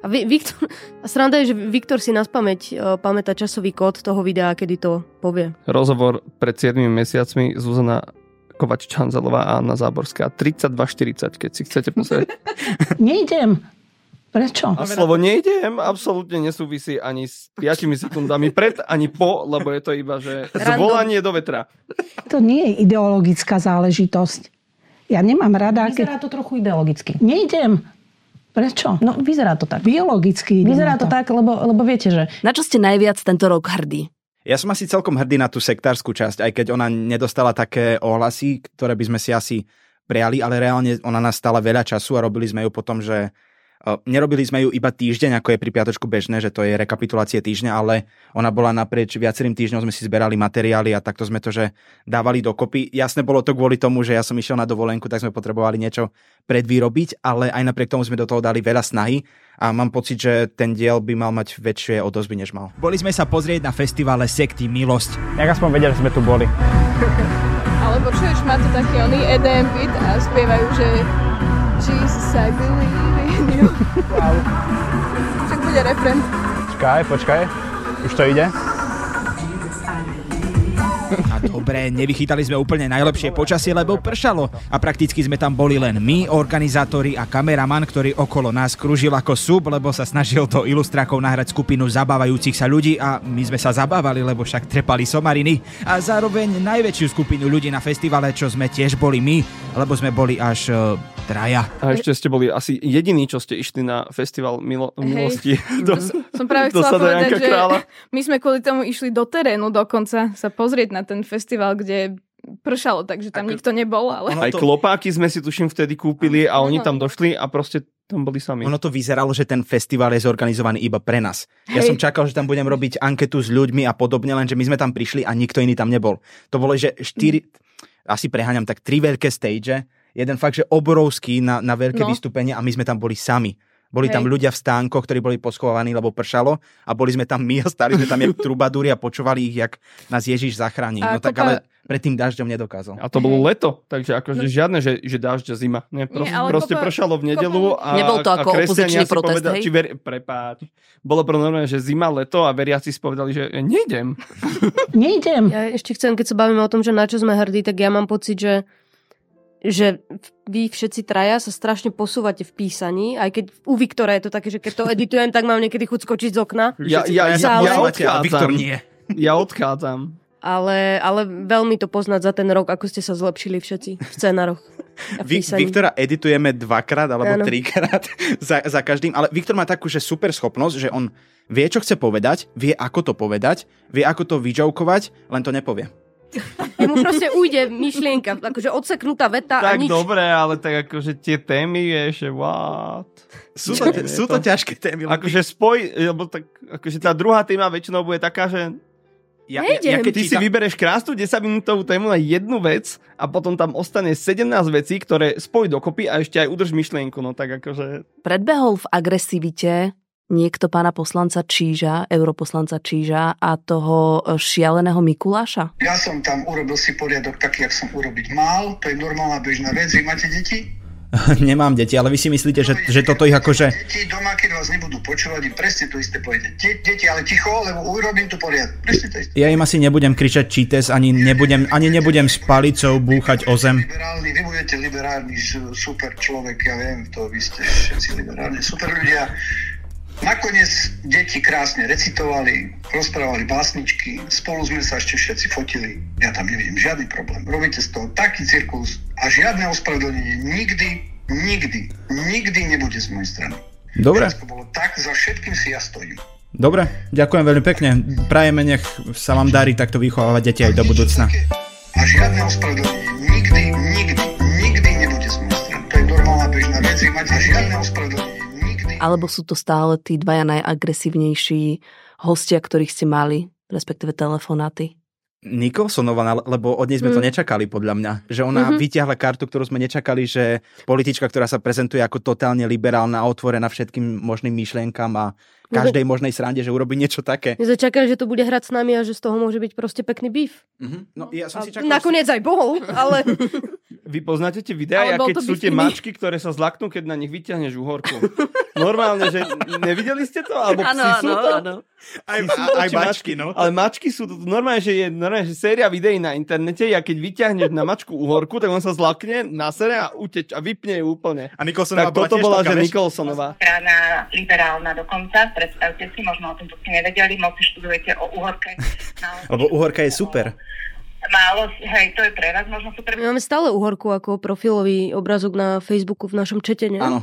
A vi, Viktor, a sranda je, že Viktor si na spameť uh, pamätá časový kód toho videa, kedy to povie. Rozhovor pred 7 mesiacmi Zuzana Kovač-Čanzelová a Anna Záborská. 32.40, keď si chcete pozrieť. (laughs) Nejdem. Prečo? A slovo nejdem absolútne nesúvisí ani s 5 sekundami pred, ani po, lebo je to iba, že zvolanie do vetra. To nie je ideologická záležitosť. Ja nemám rada, Vyzerá to trochu ideologicky. Nejdem. Prečo? No, vyzerá to tak. Biologicky. Vyzerá to tak, lebo, lebo viete, že... Na čo ste najviac tento rok hrdí? Ja som asi celkom hrdý na tú sektárskú časť, aj keď ona nedostala také ohlasy, ktoré by sme si asi prijali, ale reálne ona nás stala veľa času a robili sme ju potom, že uh, nerobili sme ju iba týždeň, ako je pri piatočku bežné, že to je rekapitulácie týždňa, ale ona bola naprieč viacerým týždňom, sme si zberali materiály a takto sme to, že dávali dokopy. Jasne bolo to kvôli tomu, že ja som išiel na dovolenku, tak sme potrebovali niečo predvýrobiť, ale aj napriek tomu sme do toho dali veľa snahy a mám pocit, že ten diel by mal mať väčšie odozvy, než mal. Boli sme sa pozrieť na festivale Sekty Milosť. Jak aspoň vedia, že sme tu boli. (laughs) Alebo čuješ, má to taký oný EDM beat a spievajú, že Jesus, I believe in you. Wow. Však bude refren. Počkaj, počkaj. Už to ide? Dobre, nevychytali sme úplne najlepšie počasie, lebo pršalo a prakticky sme tam boli len my, organizátori a kameraman, ktorý okolo nás kružil ako sub, lebo sa snažil do ilustrákov nahrať skupinu zabávajúcich sa ľudí a my sme sa zabávali, lebo však trepali somariny a zároveň najväčšiu skupinu ľudí na festivale, čo sme tiež boli my, lebo sme boli až uh, traja. A ešte ste boli asi jediní, čo ste išli na festival milo- milosti. Hej, (laughs) do, som práve chcela povedať, že kráľa. my sme kvôli tomu išli do terénu dokonca sa pozrieť na ten festival, kde pršalo, takže tam Ako, nikto nebol. Ale... Aj klopáky sme si tuším vtedy kúpili a oni tam došli a proste tam boli sami. Ono to vyzeralo, že ten festival je zorganizovaný iba pre nás. Hej. Ja som čakal, že tam budem robiť anketu s ľuďmi a podobne, lenže my sme tam prišli a nikto iný tam nebol. To bolo, že štyri, mm. asi preháňam, tak tri veľké stage, jeden fakt, že obrovský na, na veľké no. vystúpenie a my sme tam boli sami. Boli Hej. tam ľudia v stánkoch, ktorí boli poschovaní, lebo pršalo a boli sme tam my a stali sme tam jak (laughs) trubadúri a počúvali ich, jak nás Ježiš zachráni. no tak ale pred tým dažďom nedokázal. A to bolo leto, takže akože no. žiadne, že, že dažď a zima. Nie, proste, Nie, proste kopa, pršalo v nedelu a, Nebol to ako opozičný protest, povedali, hej? Či ver, prepáč. Bolo pro normálne, že zima, leto a veriaci si povedali, že nejdem. (laughs) nejdem. Ja ešte chcem, keď sa bavíme o tom, že na čo sme hrdí, tak ja mám pocit, že že vy všetci traja sa strašne posúvate v písaní, aj keď u Viktora je to také, že keď to editujem, tak mám niekedy chuť skočiť z okna. Ja, ja, ja, ja, ja odchádzam. Viktor nie. Ja odchádzam. Ale, ale veľmi to poznať za ten rok, ako ste sa zlepšili všetci v scénaroch. Vy, Viktora editujeme dvakrát alebo ano. trikrát (laughs) za, za každým, ale Viktor má takú že super schopnosť, že on vie, čo chce povedať, vie, ako to povedať, vie, ako to vyžovkovať, len to nepovie. Mu proste ujde myšlienka, akože odseknutá veta tak a nič. dobre, ale tak akože tie témy, vieš, what? Sú to, sú to, to ťažké témy. Akože spoj, lebo tak, akože tá druhá téma väčšinou bude taká, že ja, ja, ja keď ty si vybereš krásnu 10 minútovú tému na jednu vec a potom tam ostane 17 vecí, ktoré spoj dokopy a ešte aj udrž myšlienku, no tak akože... Predbehol v agresivite niekto pána poslanca Číža, europoslanca Číža a toho e, šialeného Mikuláša? Ja som tam urobil si poriadok taký, jak som urobiť mal. To je normálna bežná vec. Vy máte deti? (laughs) Nemám deti, ale vy si myslíte, že, že toto ich akože... Deti doma, keď vás nebudú počúvať, im presne to isté povede. Deti, ale ticho, lebo urobím tu poriadok. Presne to isté. Ja im asi nebudem kričať čítes, ani nebudem, ani nebudem s palicou búchať o zem. Liberálny, vy budete liberálny super človek, ja viem, to vy ste všetci liberálni super ľudia. Nakoniec deti krásne recitovali, rozprávali básničky, spolu sme sa ešte všetci fotili. Ja tam nevidím žiadny problém. Robíte z toho taký cirkus a žiadne ospravedlnenie nikdy, nikdy, nikdy nebude z mojej strany. Dobre. to bolo tak, za všetkým si ja stojím. Dobre, ďakujem veľmi pekne. Prajeme, nech sa vám darí takto vychovávať deti aj do budúcna. A žiadne ospravedlenie nikdy, nikdy, nikdy nebude z mojej strany. To je normálna bežná vec. Mať žiadne ospravedlenie alebo sú to stále tí dvaja najagresívnejší hostia, ktorých ste mali, respektíve telefonáty? Nikolsonová, lebo od nej sme mm. to nečakali podľa mňa. Že ona mm-hmm. vyťahla kartu, ktorú sme nečakali, že politička, ktorá sa prezentuje ako totálne liberálna a otvorená všetkým možným myšlienkam a každej možnej srande, že urobí niečo také. Sme čakali, že to bude hrať s nami a že z toho môže byť proste pekný býv. Mm-hmm. No, ja som si čakal... Nakoniec aj bol, ale... Vy poznáte tie videá, keď sú tie mačky, ktoré sa zlaknú, keď na nich vyťahneš uhorku. Normálne, že nevideli ste to? Alebo ano, psi sú ano, to? Ano. Aj, aj mačky, no. Ale mačky sú to normálne, že je normálne, že séria videí na internete a keď vyťahneš na mačku uhorku, tak on sa zlakne, nasere a uteč a vypne ju úplne. A Nikolsonová tak toto bola, že Nikolsonová. Strana liberálna dokonca, predstavte si, možno o tom ste nevedeli, moc si študujete o uhorke. (laughs) Lebo uhorka je super. Málo, hej, to je pre vás možno super. My máme stále uhorku ako profilový obrazok na Facebooku v našom čete, nie? Áno.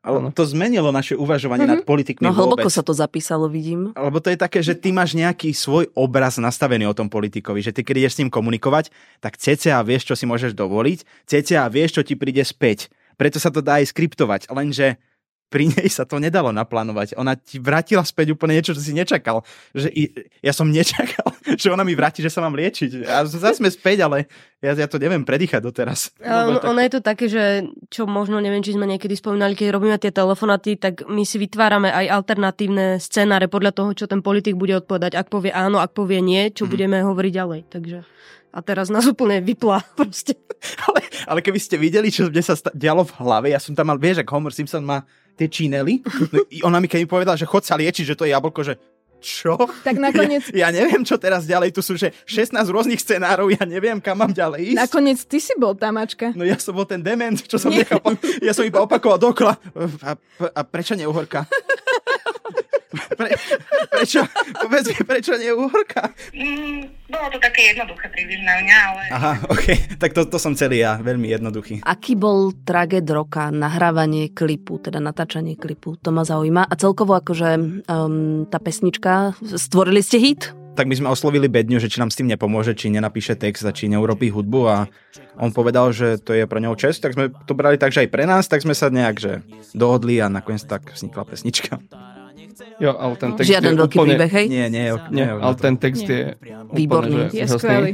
Ale to zmenilo naše uvažovanie mm-hmm. nad politikmi No hlboko vôbec. sa to zapísalo, vidím. Lebo to je také, že ty máš nejaký svoj obraz nastavený o tom politikovi, že ty keď ideš s ním komunikovať, tak cca vieš, čo si môžeš dovoliť, cca vieš, čo ti príde späť. Preto sa to dá aj skriptovať, lenže pri nej sa to nedalo naplánovať. Ona ti vrátila späť úplne niečo, čo si nečakal. Že i, ja som nečakal, (laughs) že ona mi vráti, že sa mám liečiť. A zase sme späť, ale ja, ja to neviem predýchať doteraz. Um, ono je to také, že čo možno neviem, či sme niekedy spomínali, keď robíme tie telefonaty, tak my si vytvárame aj alternatívne scenáre podľa toho, čo ten politik bude odpovedať. Ak povie áno, ak povie nie, čo mm. budeme hovoriť ďalej. Takže a teraz nás úplne vyplá (laughs) proste. Ale, ale keby ste videli, čo mne sa dialo v hlave, ja som tam mal, vieš, ak Homer Simpson má tie čínely, no, ona mi keď mi povedala, že chod sa liečiť, že to je jablko, že Čo? Tak nakoniec, Ja, ja neviem, čo teraz ďalej. Tu sú že 16 rôznych scenárov, ja neviem, kam mám ďalej ísť. nakoniec ty si bol tá mačka. No ja som bol ten dement, čo som nechápal. Ja som iba opakoval dokola. A, a prečo nie uhorka? Pre, prečo? Povedz mi, prečo nie uhorka? Mm, bolo to také jednoduché príliš na mňa, ale Aha, ok. Tak to, to som celý ja, veľmi jednoduchý. Aký bol tragéd roka, nahrávanie klipu, teda natáčanie klipu? To ma zaujíma. A celkovo akože um, tá pesnička, stvorili ste hit? tak my sme oslovili Bedňu, že či nám s tým nepomôže, či nenapíše text a či neurobí hudbu a on povedal, že to je pre neho čest, tak sme to brali tak, že aj pre nás, tak sme sa nejak že dohodli a nakoniec tak vznikla pesnička. Jo, ale ten text Žiaden je veľký úplne... príbeh, hej? Nie, nie, Nie, ale ten text Nie. je Výborný. úplne, že Je skvelý.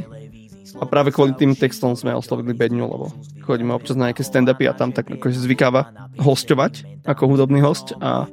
A práve kvôli tým textom sme oslovili Bedňu, lebo chodíme občas na nejaké stand-upy a tam tak akože zvykáva hosťovať ako hudobný host a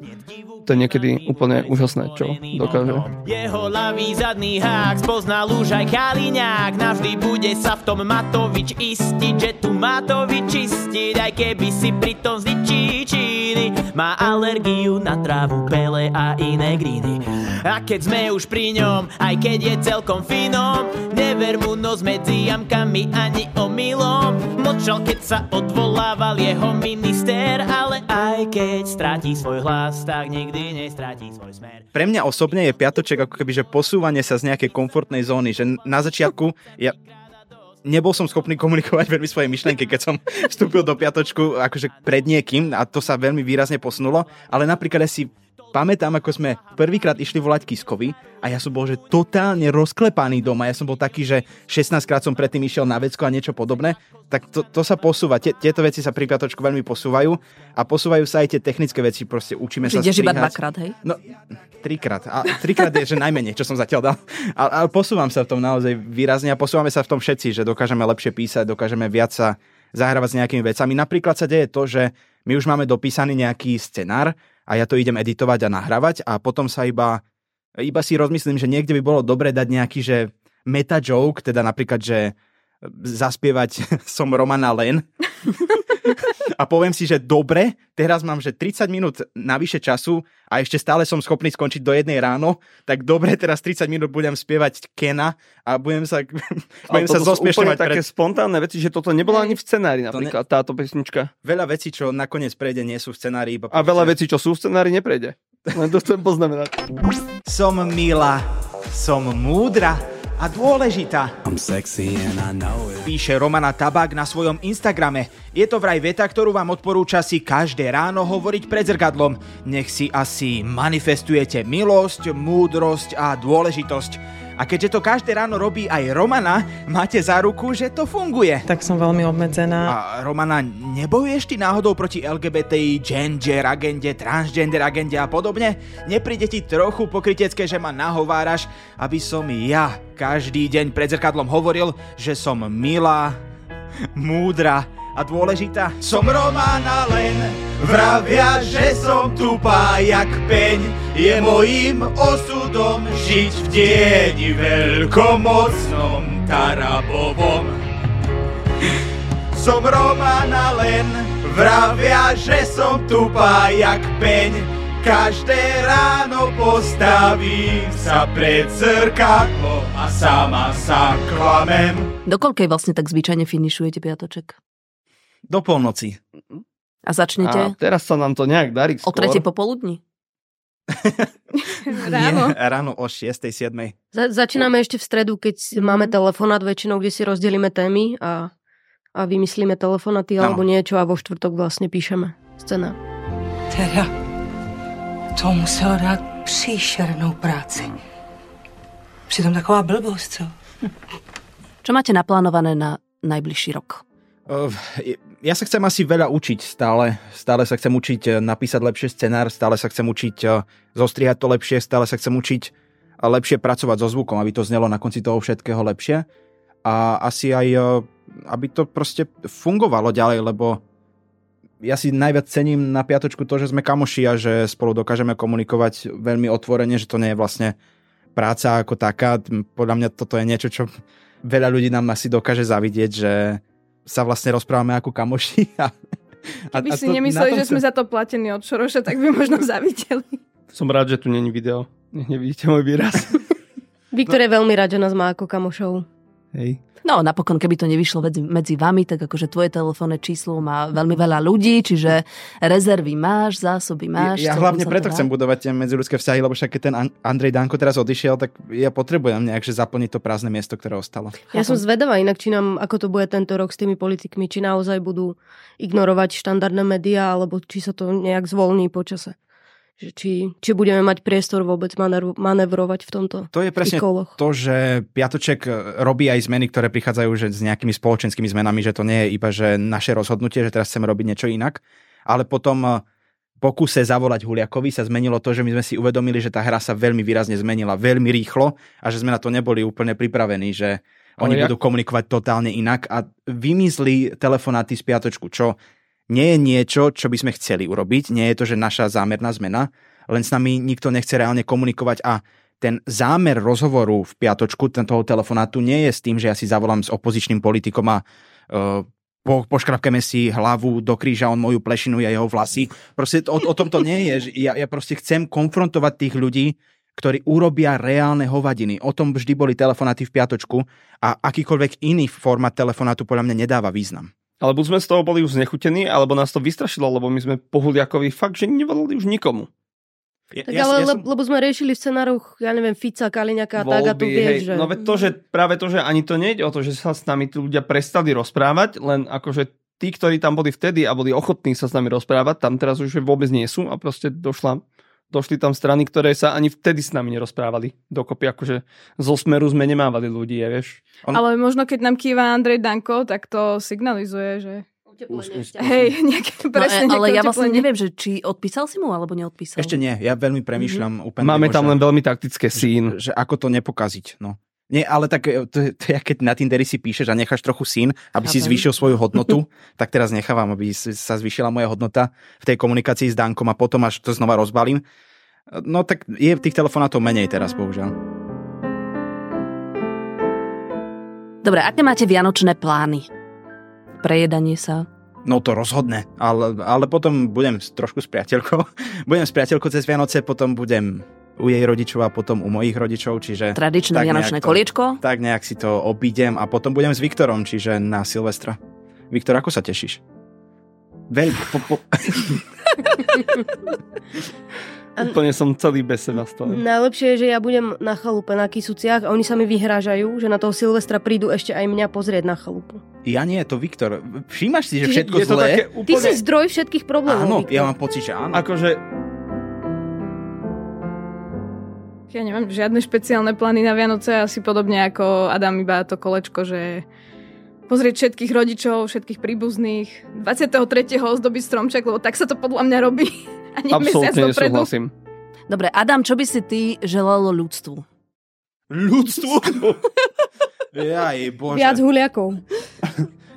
to je niekedy úplne úžasné, čo dokáže. Jeho ľavý zadný hák spoznal už aj Kaliňák. Navždy bude sa v tom Matovič istiť Že tu Matovič čistiť Aj keby si pritom zničí číny Má alergiu na trávu, pele a iné gríny. A keď sme už pri ňom, aj keď je celkom finom Never mu nos medzi jamkami ani omylom Mlčal, keď sa odvolával jeho minister Ale aj keď stráti svoj hlas, tak nikdy nestráti svoj smer. Pre mňa osobne je piatoček ako keby, že posúvanie sa z nejakej komfortnej zóny, že na začiatku ja nebol som schopný komunikovať veľmi svoje myšlienky, keď som vstúpil do piatočku akože pred niekým a to sa veľmi výrazne posunulo, ale napríklad ja si pamätám, ako sme prvýkrát išli volať Kiskovi a ja som bol, že totálne rozklepaný doma. Ja som bol taký, že 16 krát som predtým išiel na vecko a niečo podobné. Tak to, to sa posúva. Tie, tieto veci sa pri piatočku veľmi posúvajú a posúvajú sa aj tie technické veci. Proste učíme sa Prídeš iba strihať. dvakrát, hej? No, trikrát. A trikrát je, že najmenej, čo som zatiaľ dal. Ale, ale posúvam sa v tom naozaj výrazne a posúvame sa v tom všetci, že dokážeme lepšie písať, dokážeme viac sa zahrávať s nejakými vecami. Napríklad sa deje to, že my už máme dopísaný nejaký scenár a ja to idem editovať a nahrávať a potom sa iba, iba si rozmyslím, že niekde by bolo dobre dať nejaký, že meta joke, teda napríklad, že zaspievať (laughs) som Romana Len (laughs) (laughs) a poviem si, že dobre, teraz mám, že 30 minút navyše času a ešte stále som schopný skončiť do jednej ráno, tak dobre, teraz 30 minút budem spievať Kena a budem sa, (laughs) budem sa zospiešňovať také pred... spontánne veci, že toto nebolo ani v scenári napríklad, táto pesnička. Veľa vecí, čo nakoniec prejde, nie sú v scenári. Iba A veľa vecí, čo sú v scenári, neprejde. (laughs) Len to chcem poznamenať. Som milá, som múdra a dôležitá. Píše Romana Tabak na svojom Instagrame. Je to vraj veta, ktorú vám odporúča si každé ráno hovoriť pred zrkadlom. Nech si asi manifestujete milosť, múdrosť a dôležitosť. A keďže to každé ráno robí aj Romana, máte záruku, že to funguje. Tak som veľmi obmedzená. A Romana, nebojuješ ty náhodou proti LGBTI, gender agende, transgender agende a podobne? Nepríde ti trochu pokrytecké, že ma nahováraš, aby som ja každý deň pred zrkadlom hovoril, že som milá, múdra a dôležitá? Som Romana len, vravia, že som tupá jak peň. Je mojím osudom žiť v dieni veľkomocnom Tarabovom. Som Romana len, vravia, že som tupá jak peň. Každé ráno postavím sa pred zrkadlo a sama sa klamem. Do koľkej vlastne tak zvyčajne finišujete piatoček? Do polnoci. A začnete A teraz sa nám to nejak darí o skôr. tretej popoludní? (laughs) Ráno. Nie, ráno o 6. 7. Za- začíname ešte v stredu, keď máme telefonát väčšinou, kde si rozdelíme témy a, a vymyslíme telefonaty Áno. alebo niečo a vo štvrtok vlastne píšeme scéna. Teda, to muselo dát příšernou práci. Přitom taková blbost, co? Čo máte naplánované na najbližší rok? Uh, Ja sa chcem asi veľa učiť stále. Stále sa chcem učiť eh, napísať lepšie scenár, stále sa chcem učiť eh, zostrihať to lepšie, stále sa chcem učiť eh, lepšie pracovať so zvukom, aby to znelo na konci toho všetkého lepšie. A asi aj, aby to proste fungovalo ďalej, lebo ja si najviac cením na piatočku to, že sme kamoši a že spolu dokážeme komunikovať veľmi otvorene, že to nie je vlastne práca ako taká. Podľa mňa toto je niečo, čo (laughs) veľa ľudí nám asi dokáže zavidieť, že sa vlastne rozprávame ako kamoši. (laughs) A, Keby si nemysleli, že sme za to platení od Šoroša, tak by možno zavideli. Som rád, že tu není video. Nevidíte môj výraz. Viktor je veľmi rád, že nás má ako kamošov. Hej. No napokon, keby to nevyšlo medzi, medzi vami, tak akože tvoje telefónne číslo má veľmi veľa ľudí, čiže rezervy máš, zásoby máš. Ja celkom hlavne preto to dá. chcem budovať tie medziľudské vzťahy, lebo však keď ten An- Andrej Danko teraz odišiel, tak ja potrebujem nejak že zaplniť to prázdne miesto, ktoré ostalo. Ja som zvedavá inak, či nám, ako to bude tento rok s tými politikmi, či naozaj budú ignorovať štandardné médiá, alebo či sa to nejak zvolní počase. Že či, či budeme mať priestor vôbec manev- manevrovať v tomto To je presne koloch. to, že Piatoček robí aj zmeny, ktoré prichádzajú že s nejakými spoločenskými zmenami, že to nie je iba že naše rozhodnutie, že teraz chceme robiť niečo inak, ale potom eh, pokuse zavolať Huliakovi sa zmenilo to, že my sme si uvedomili, že tá hra sa veľmi výrazne zmenila, veľmi rýchlo a že sme na to neboli úplne pripravení, že oni Ale ja- budú komunikovať totálne inak a vymyslí telefonáty z Piatočku, čo nie je niečo, čo by sme chceli urobiť, nie je to, že naša zámerná zmena, len s nami nikto nechce reálne komunikovať a ten zámer rozhovoru v piatočku, toho telefonátu nie je s tým, že ja si zavolám s opozičným politikom a uh, po, poškrapkeme si hlavu do kríža, on moju plešinu, ja jeho vlasy. Proste o, o tom to nie je. Ja, ja proste chcem konfrontovať tých ľudí, ktorí urobia reálne hovadiny. O tom vždy boli telefonáty v piatočku a akýkoľvek iný formát telefonátu podľa mňa nedáva význam. Ale buď sme z toho boli už znechutení, alebo nás to vystrašilo, lebo my sme po Huliakovi fakt, že nevolali už nikomu. Tak ale, ja lebo sme riešili v scenároch, ja neviem, Fica, Kaliňaka a tak a tu vieš, hej. že... No veď to, že práve to, že ani to nejde o to, že sa s nami tí ľudia prestali rozprávať, len akože tí, ktorí tam boli vtedy a boli ochotní sa s nami rozprávať, tam teraz už vôbec nie sú a proste došla, došli tam strany, ktoré sa ani vtedy s nami nerozprávali. Dokopy akože zo smeru sme nemávali ľudí, je, vieš. On... Ale možno keď nám kýva Andrej Danko, tak to signalizuje, že... Us, Hej, nejaké, No, presne, e, ale ja vlastne uteplenie. neviem, že či odpísal si mu, alebo neodpísal. Ešte nie, ja veľmi premýšľam mm-hmm. úplne. Máme tam len veľmi taktické sín. Že, že ako to nepokaziť, no. Nie, ale tak e, to, to je, keď na Tinderi si píšeš a necháš trochu sín, aby si Chápem. zvýšil svoju hodnotu, (laughs) tak teraz nechávam, aby si- sa zvýšila moja hodnota v tej komunikácii s Dankom a potom až to znova rozbalím. No tak je tých telefonátov menej teraz, bohužiaľ. Dobre, aké máte vianočné plány? Prejedanie sa? No to rozhodne, ale, ale potom budem trošku s priateľkou. (laughs) budem s priateľkou cez Vianoce, potom budem u jej rodičov a potom u mojich rodičov, čiže... Tradičné vianočné to- koliečko? Tak nejak si to obídem a potom budem s Viktorom, čiže na Silvestra. Viktor, ako sa tešíš? Veľ... Po, po... (laughs) Úplne som celý bez seba z toho. Najlepšie je, že ja budem na chalupe na Kisuciach a oni sa mi vyhrážajú, že na toho Silvestra prídu ešte aj mňa pozrieť na chalupu. Ja nie, to Viktor. Všímaš si, že Čiže všetko je to zlé? také Ty úplne... si zdroj všetkých problémov, Áno, Viktor. ja mám pocit, že áno. Akože Ja nemám žiadne špeciálne plány na Vianoce, asi podobne ako Adam, iba to kolečko, že pozrieť všetkých rodičov, všetkých príbuzných, 23. ozdobiť stromček, lebo tak sa to podľa mňa robí. A nie mesiac absolútne dopredu. nesúhlasím. Dobre, Adam, čo by si ty želalo ľudstvu? Ľudstvo? Jaj, bože. Viac huliakov.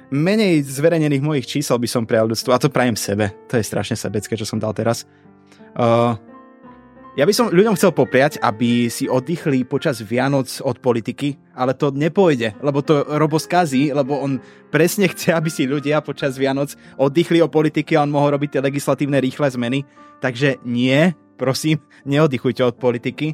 Menej zverejnených mojich čísel by som prijal ľudstvo a to prajem sebe. To je strašne sebecké, čo som dal teraz. Uh, ja by som ľuďom chcel popriať, aby si oddychli počas Vianoc od politiky, ale to nepôjde, lebo to Robo skazí, lebo on presne (laughs) chce, aby si ľudia počas Vianoc oddychli o politiky a on mohol robiť tie legislatívne rýchle zmeny. Takže nie, prosím, neoddychujte od politiky.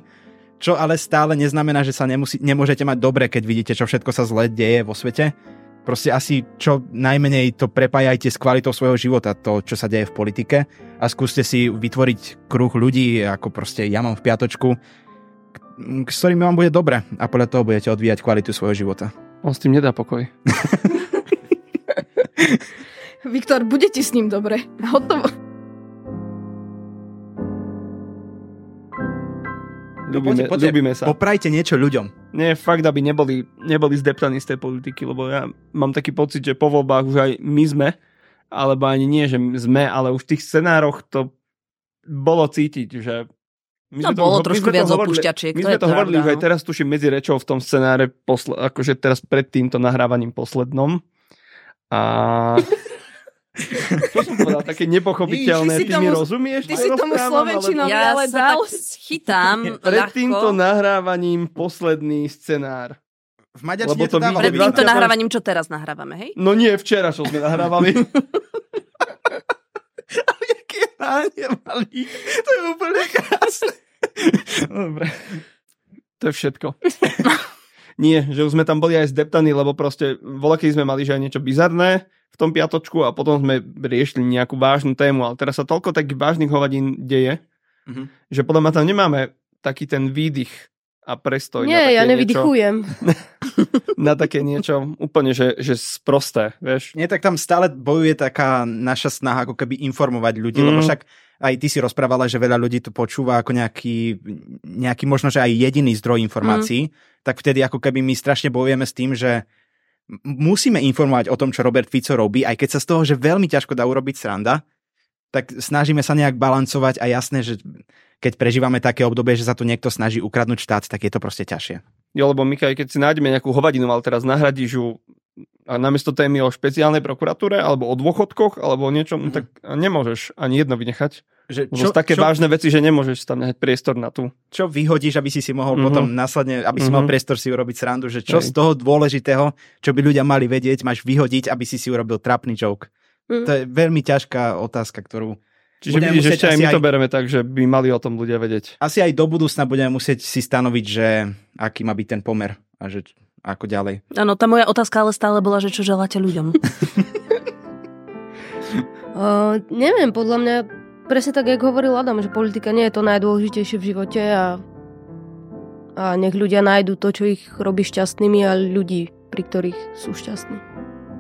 Čo ale stále neznamená, že sa nemusí, nemôžete mať dobre, keď vidíte, čo všetko sa zle deje vo svete. Proste asi čo najmenej to prepájajte s kvalitou svojho života, to, čo sa deje v politike a skúste si vytvoriť kruh ľudí, ako proste ja mám v piatočku, k- s ktorými vám bude dobre a podľa toho budete odvíjať kvalitu svojho života. On s tým nedá pokoj. (laughs) (laughs) Viktor, bude ti s ním dobre. Hotovo. Ľubíme, Poďte, poďte, ľubíme sa. Poprajte niečo ľuďom. Nie, fakt, aby neboli, neboli zdeptaní z tej politiky, lebo ja mám taký pocit, že po voľbách už aj my sme, alebo ani nie, že sme, ale už v tých scenároch to bolo cítiť, že my No, sme to bolo my trošku sme to viac opúšťačiek, My to sme je to hovorili už aj no. teraz, tuším, medzi rečou v tom scenáre, posle, akože teraz pred týmto nahrávaním poslednom. A... (laughs) Čo som povedal, také nepochopiteľné, Ty si ty, mi tomu- rozumieš? ty si tomu alebo- Ja ale sa dal. tak chytám (laughs) Pred ľahko. týmto nahrávaním posledný scenár. V maďarčine to to dávalo. Pred týmto 20. nahrávaním, čo teraz nahrávame, hej? No nie, včera, čo sme nahrávali. (laughs) (laughs) Jaký ráne malý. To je úplne krásne. Dobre. To je všetko. Nie, že už sme tam boli aj zdeptaní, lebo proste voľa, keď sme mali že aj niečo bizarné v tom piatočku a potom sme riešili nejakú vážnu tému, ale teraz sa toľko takých vážnych hovadín deje, Mhm. že podľa mňa tam nemáme taký ten výdych a prestoj na Nie, také ja niečo, nevydychujem. (laughs) na také niečo úplne, že, že sprosté, vieš. Nie, tak tam stále bojuje taká naša snaha ako keby informovať ľudí, Mm. lebo však aj ty si rozprávala, že veľa ľudí to počúva ako nejaký, nejaký možno, že aj jediný zdroj informácií, tak vtedy ako keby my strašne bojujeme s tým, že musíme informovať o tom, čo Robert Fico robí, aj keď sa z toho, že veľmi ťažko dá urobiť sranda, tak snažíme sa nejak balancovať a jasné, že keď prežívame také obdobie, že sa tu niekto snaží ukradnúť štát, tak je to proste ťažšie. Jo, lebo Mikaj, keď si nájdeme nejakú hovadinu, ale teraz nahradíš ju a namiesto témy o špeciálnej prokuratúre alebo o dôchodkoch alebo o niečom, mm. tak nemôžeš ani jedno vynechať. Že Čo, také čo- vážne veci, že nemôžeš tam nechať priestor na tú. Čo vyhodíš, aby si si mohol Mhm. potom následne, aby si mal Mhm. priestor si urobiť srandu, že čo Hej. z toho dôležitého, čo by ľudia mali vedieť, máš vyhodiť, aby si si urobil trapný joke. Mm. To je veľmi ťažká otázka, ktorú Čiže budeme vidíš, ešte aj my to bereme tak, že by mali o tom ľudia vedieť. asi aj do budúcna budeme musieť si stanoviť, že aký má byť ten pomer a že ako ďalej. Áno, tá moja otázka ale stále bola, že čo želáte ľuďom. (laughs) Uh, neviem, podľa mňa presne tak, jak hovoril Adam, že politika nie je to najdôležitejšie v živote a, a nech ľudia nájdu to, čo ich robí šťastnými a ľudí, pri ktorých sú šťastní.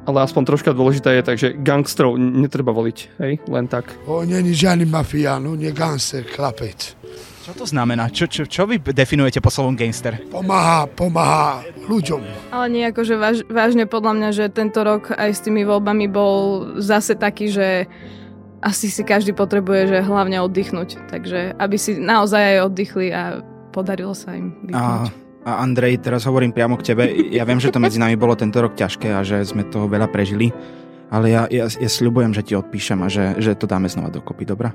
Ale aspoň troška dôležité je tak, že gangstrov netreba voliť, hej, len tak. On není žiadny mafián, on je gangster, chlapec. Čo to znamená? Čo, čo, čo vy definujete po slovom gangster? Pomáha, pomáha ľuďom. Ale nie akože váž, vážne podľa mňa, že tento rok aj s tými voľbami bol zase taký, že asi si každý potrebuje, že hlavne oddychnúť. Takže aby si naozaj aj oddychli a podarilo sa im A, vypnúť. a Andrej, teraz hovorím priamo k tebe. Ja viem, že to medzi nami bolo tento rok ťažké a že sme toho veľa prežili, ale ja, ja, ja sľubujem, že ti odpíšem a že, že to dáme znova dokopy, dobrá?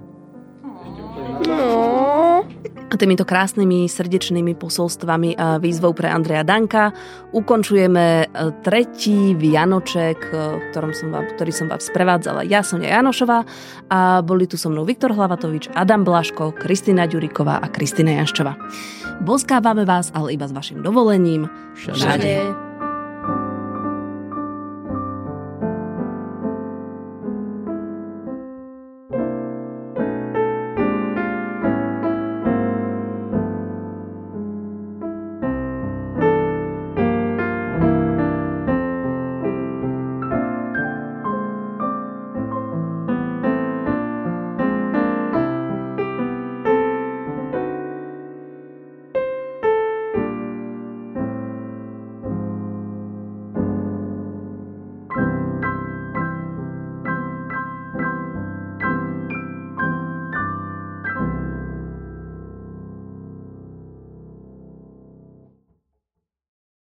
A týmito krásnymi srdečnými posolstvami a výzvou pre Andreja Danka ukončujeme e, tretí Vianoček, e, ktorom som vám, ktorý som vám sprevádzala ja, Sonia Janošová a boli tu so mnou Viktor Hlavatovič, Adam Blaško, Kristina Ďuriková a Kristina Janščová. Boskávame vás, ale iba s vašim dovolením. Všade.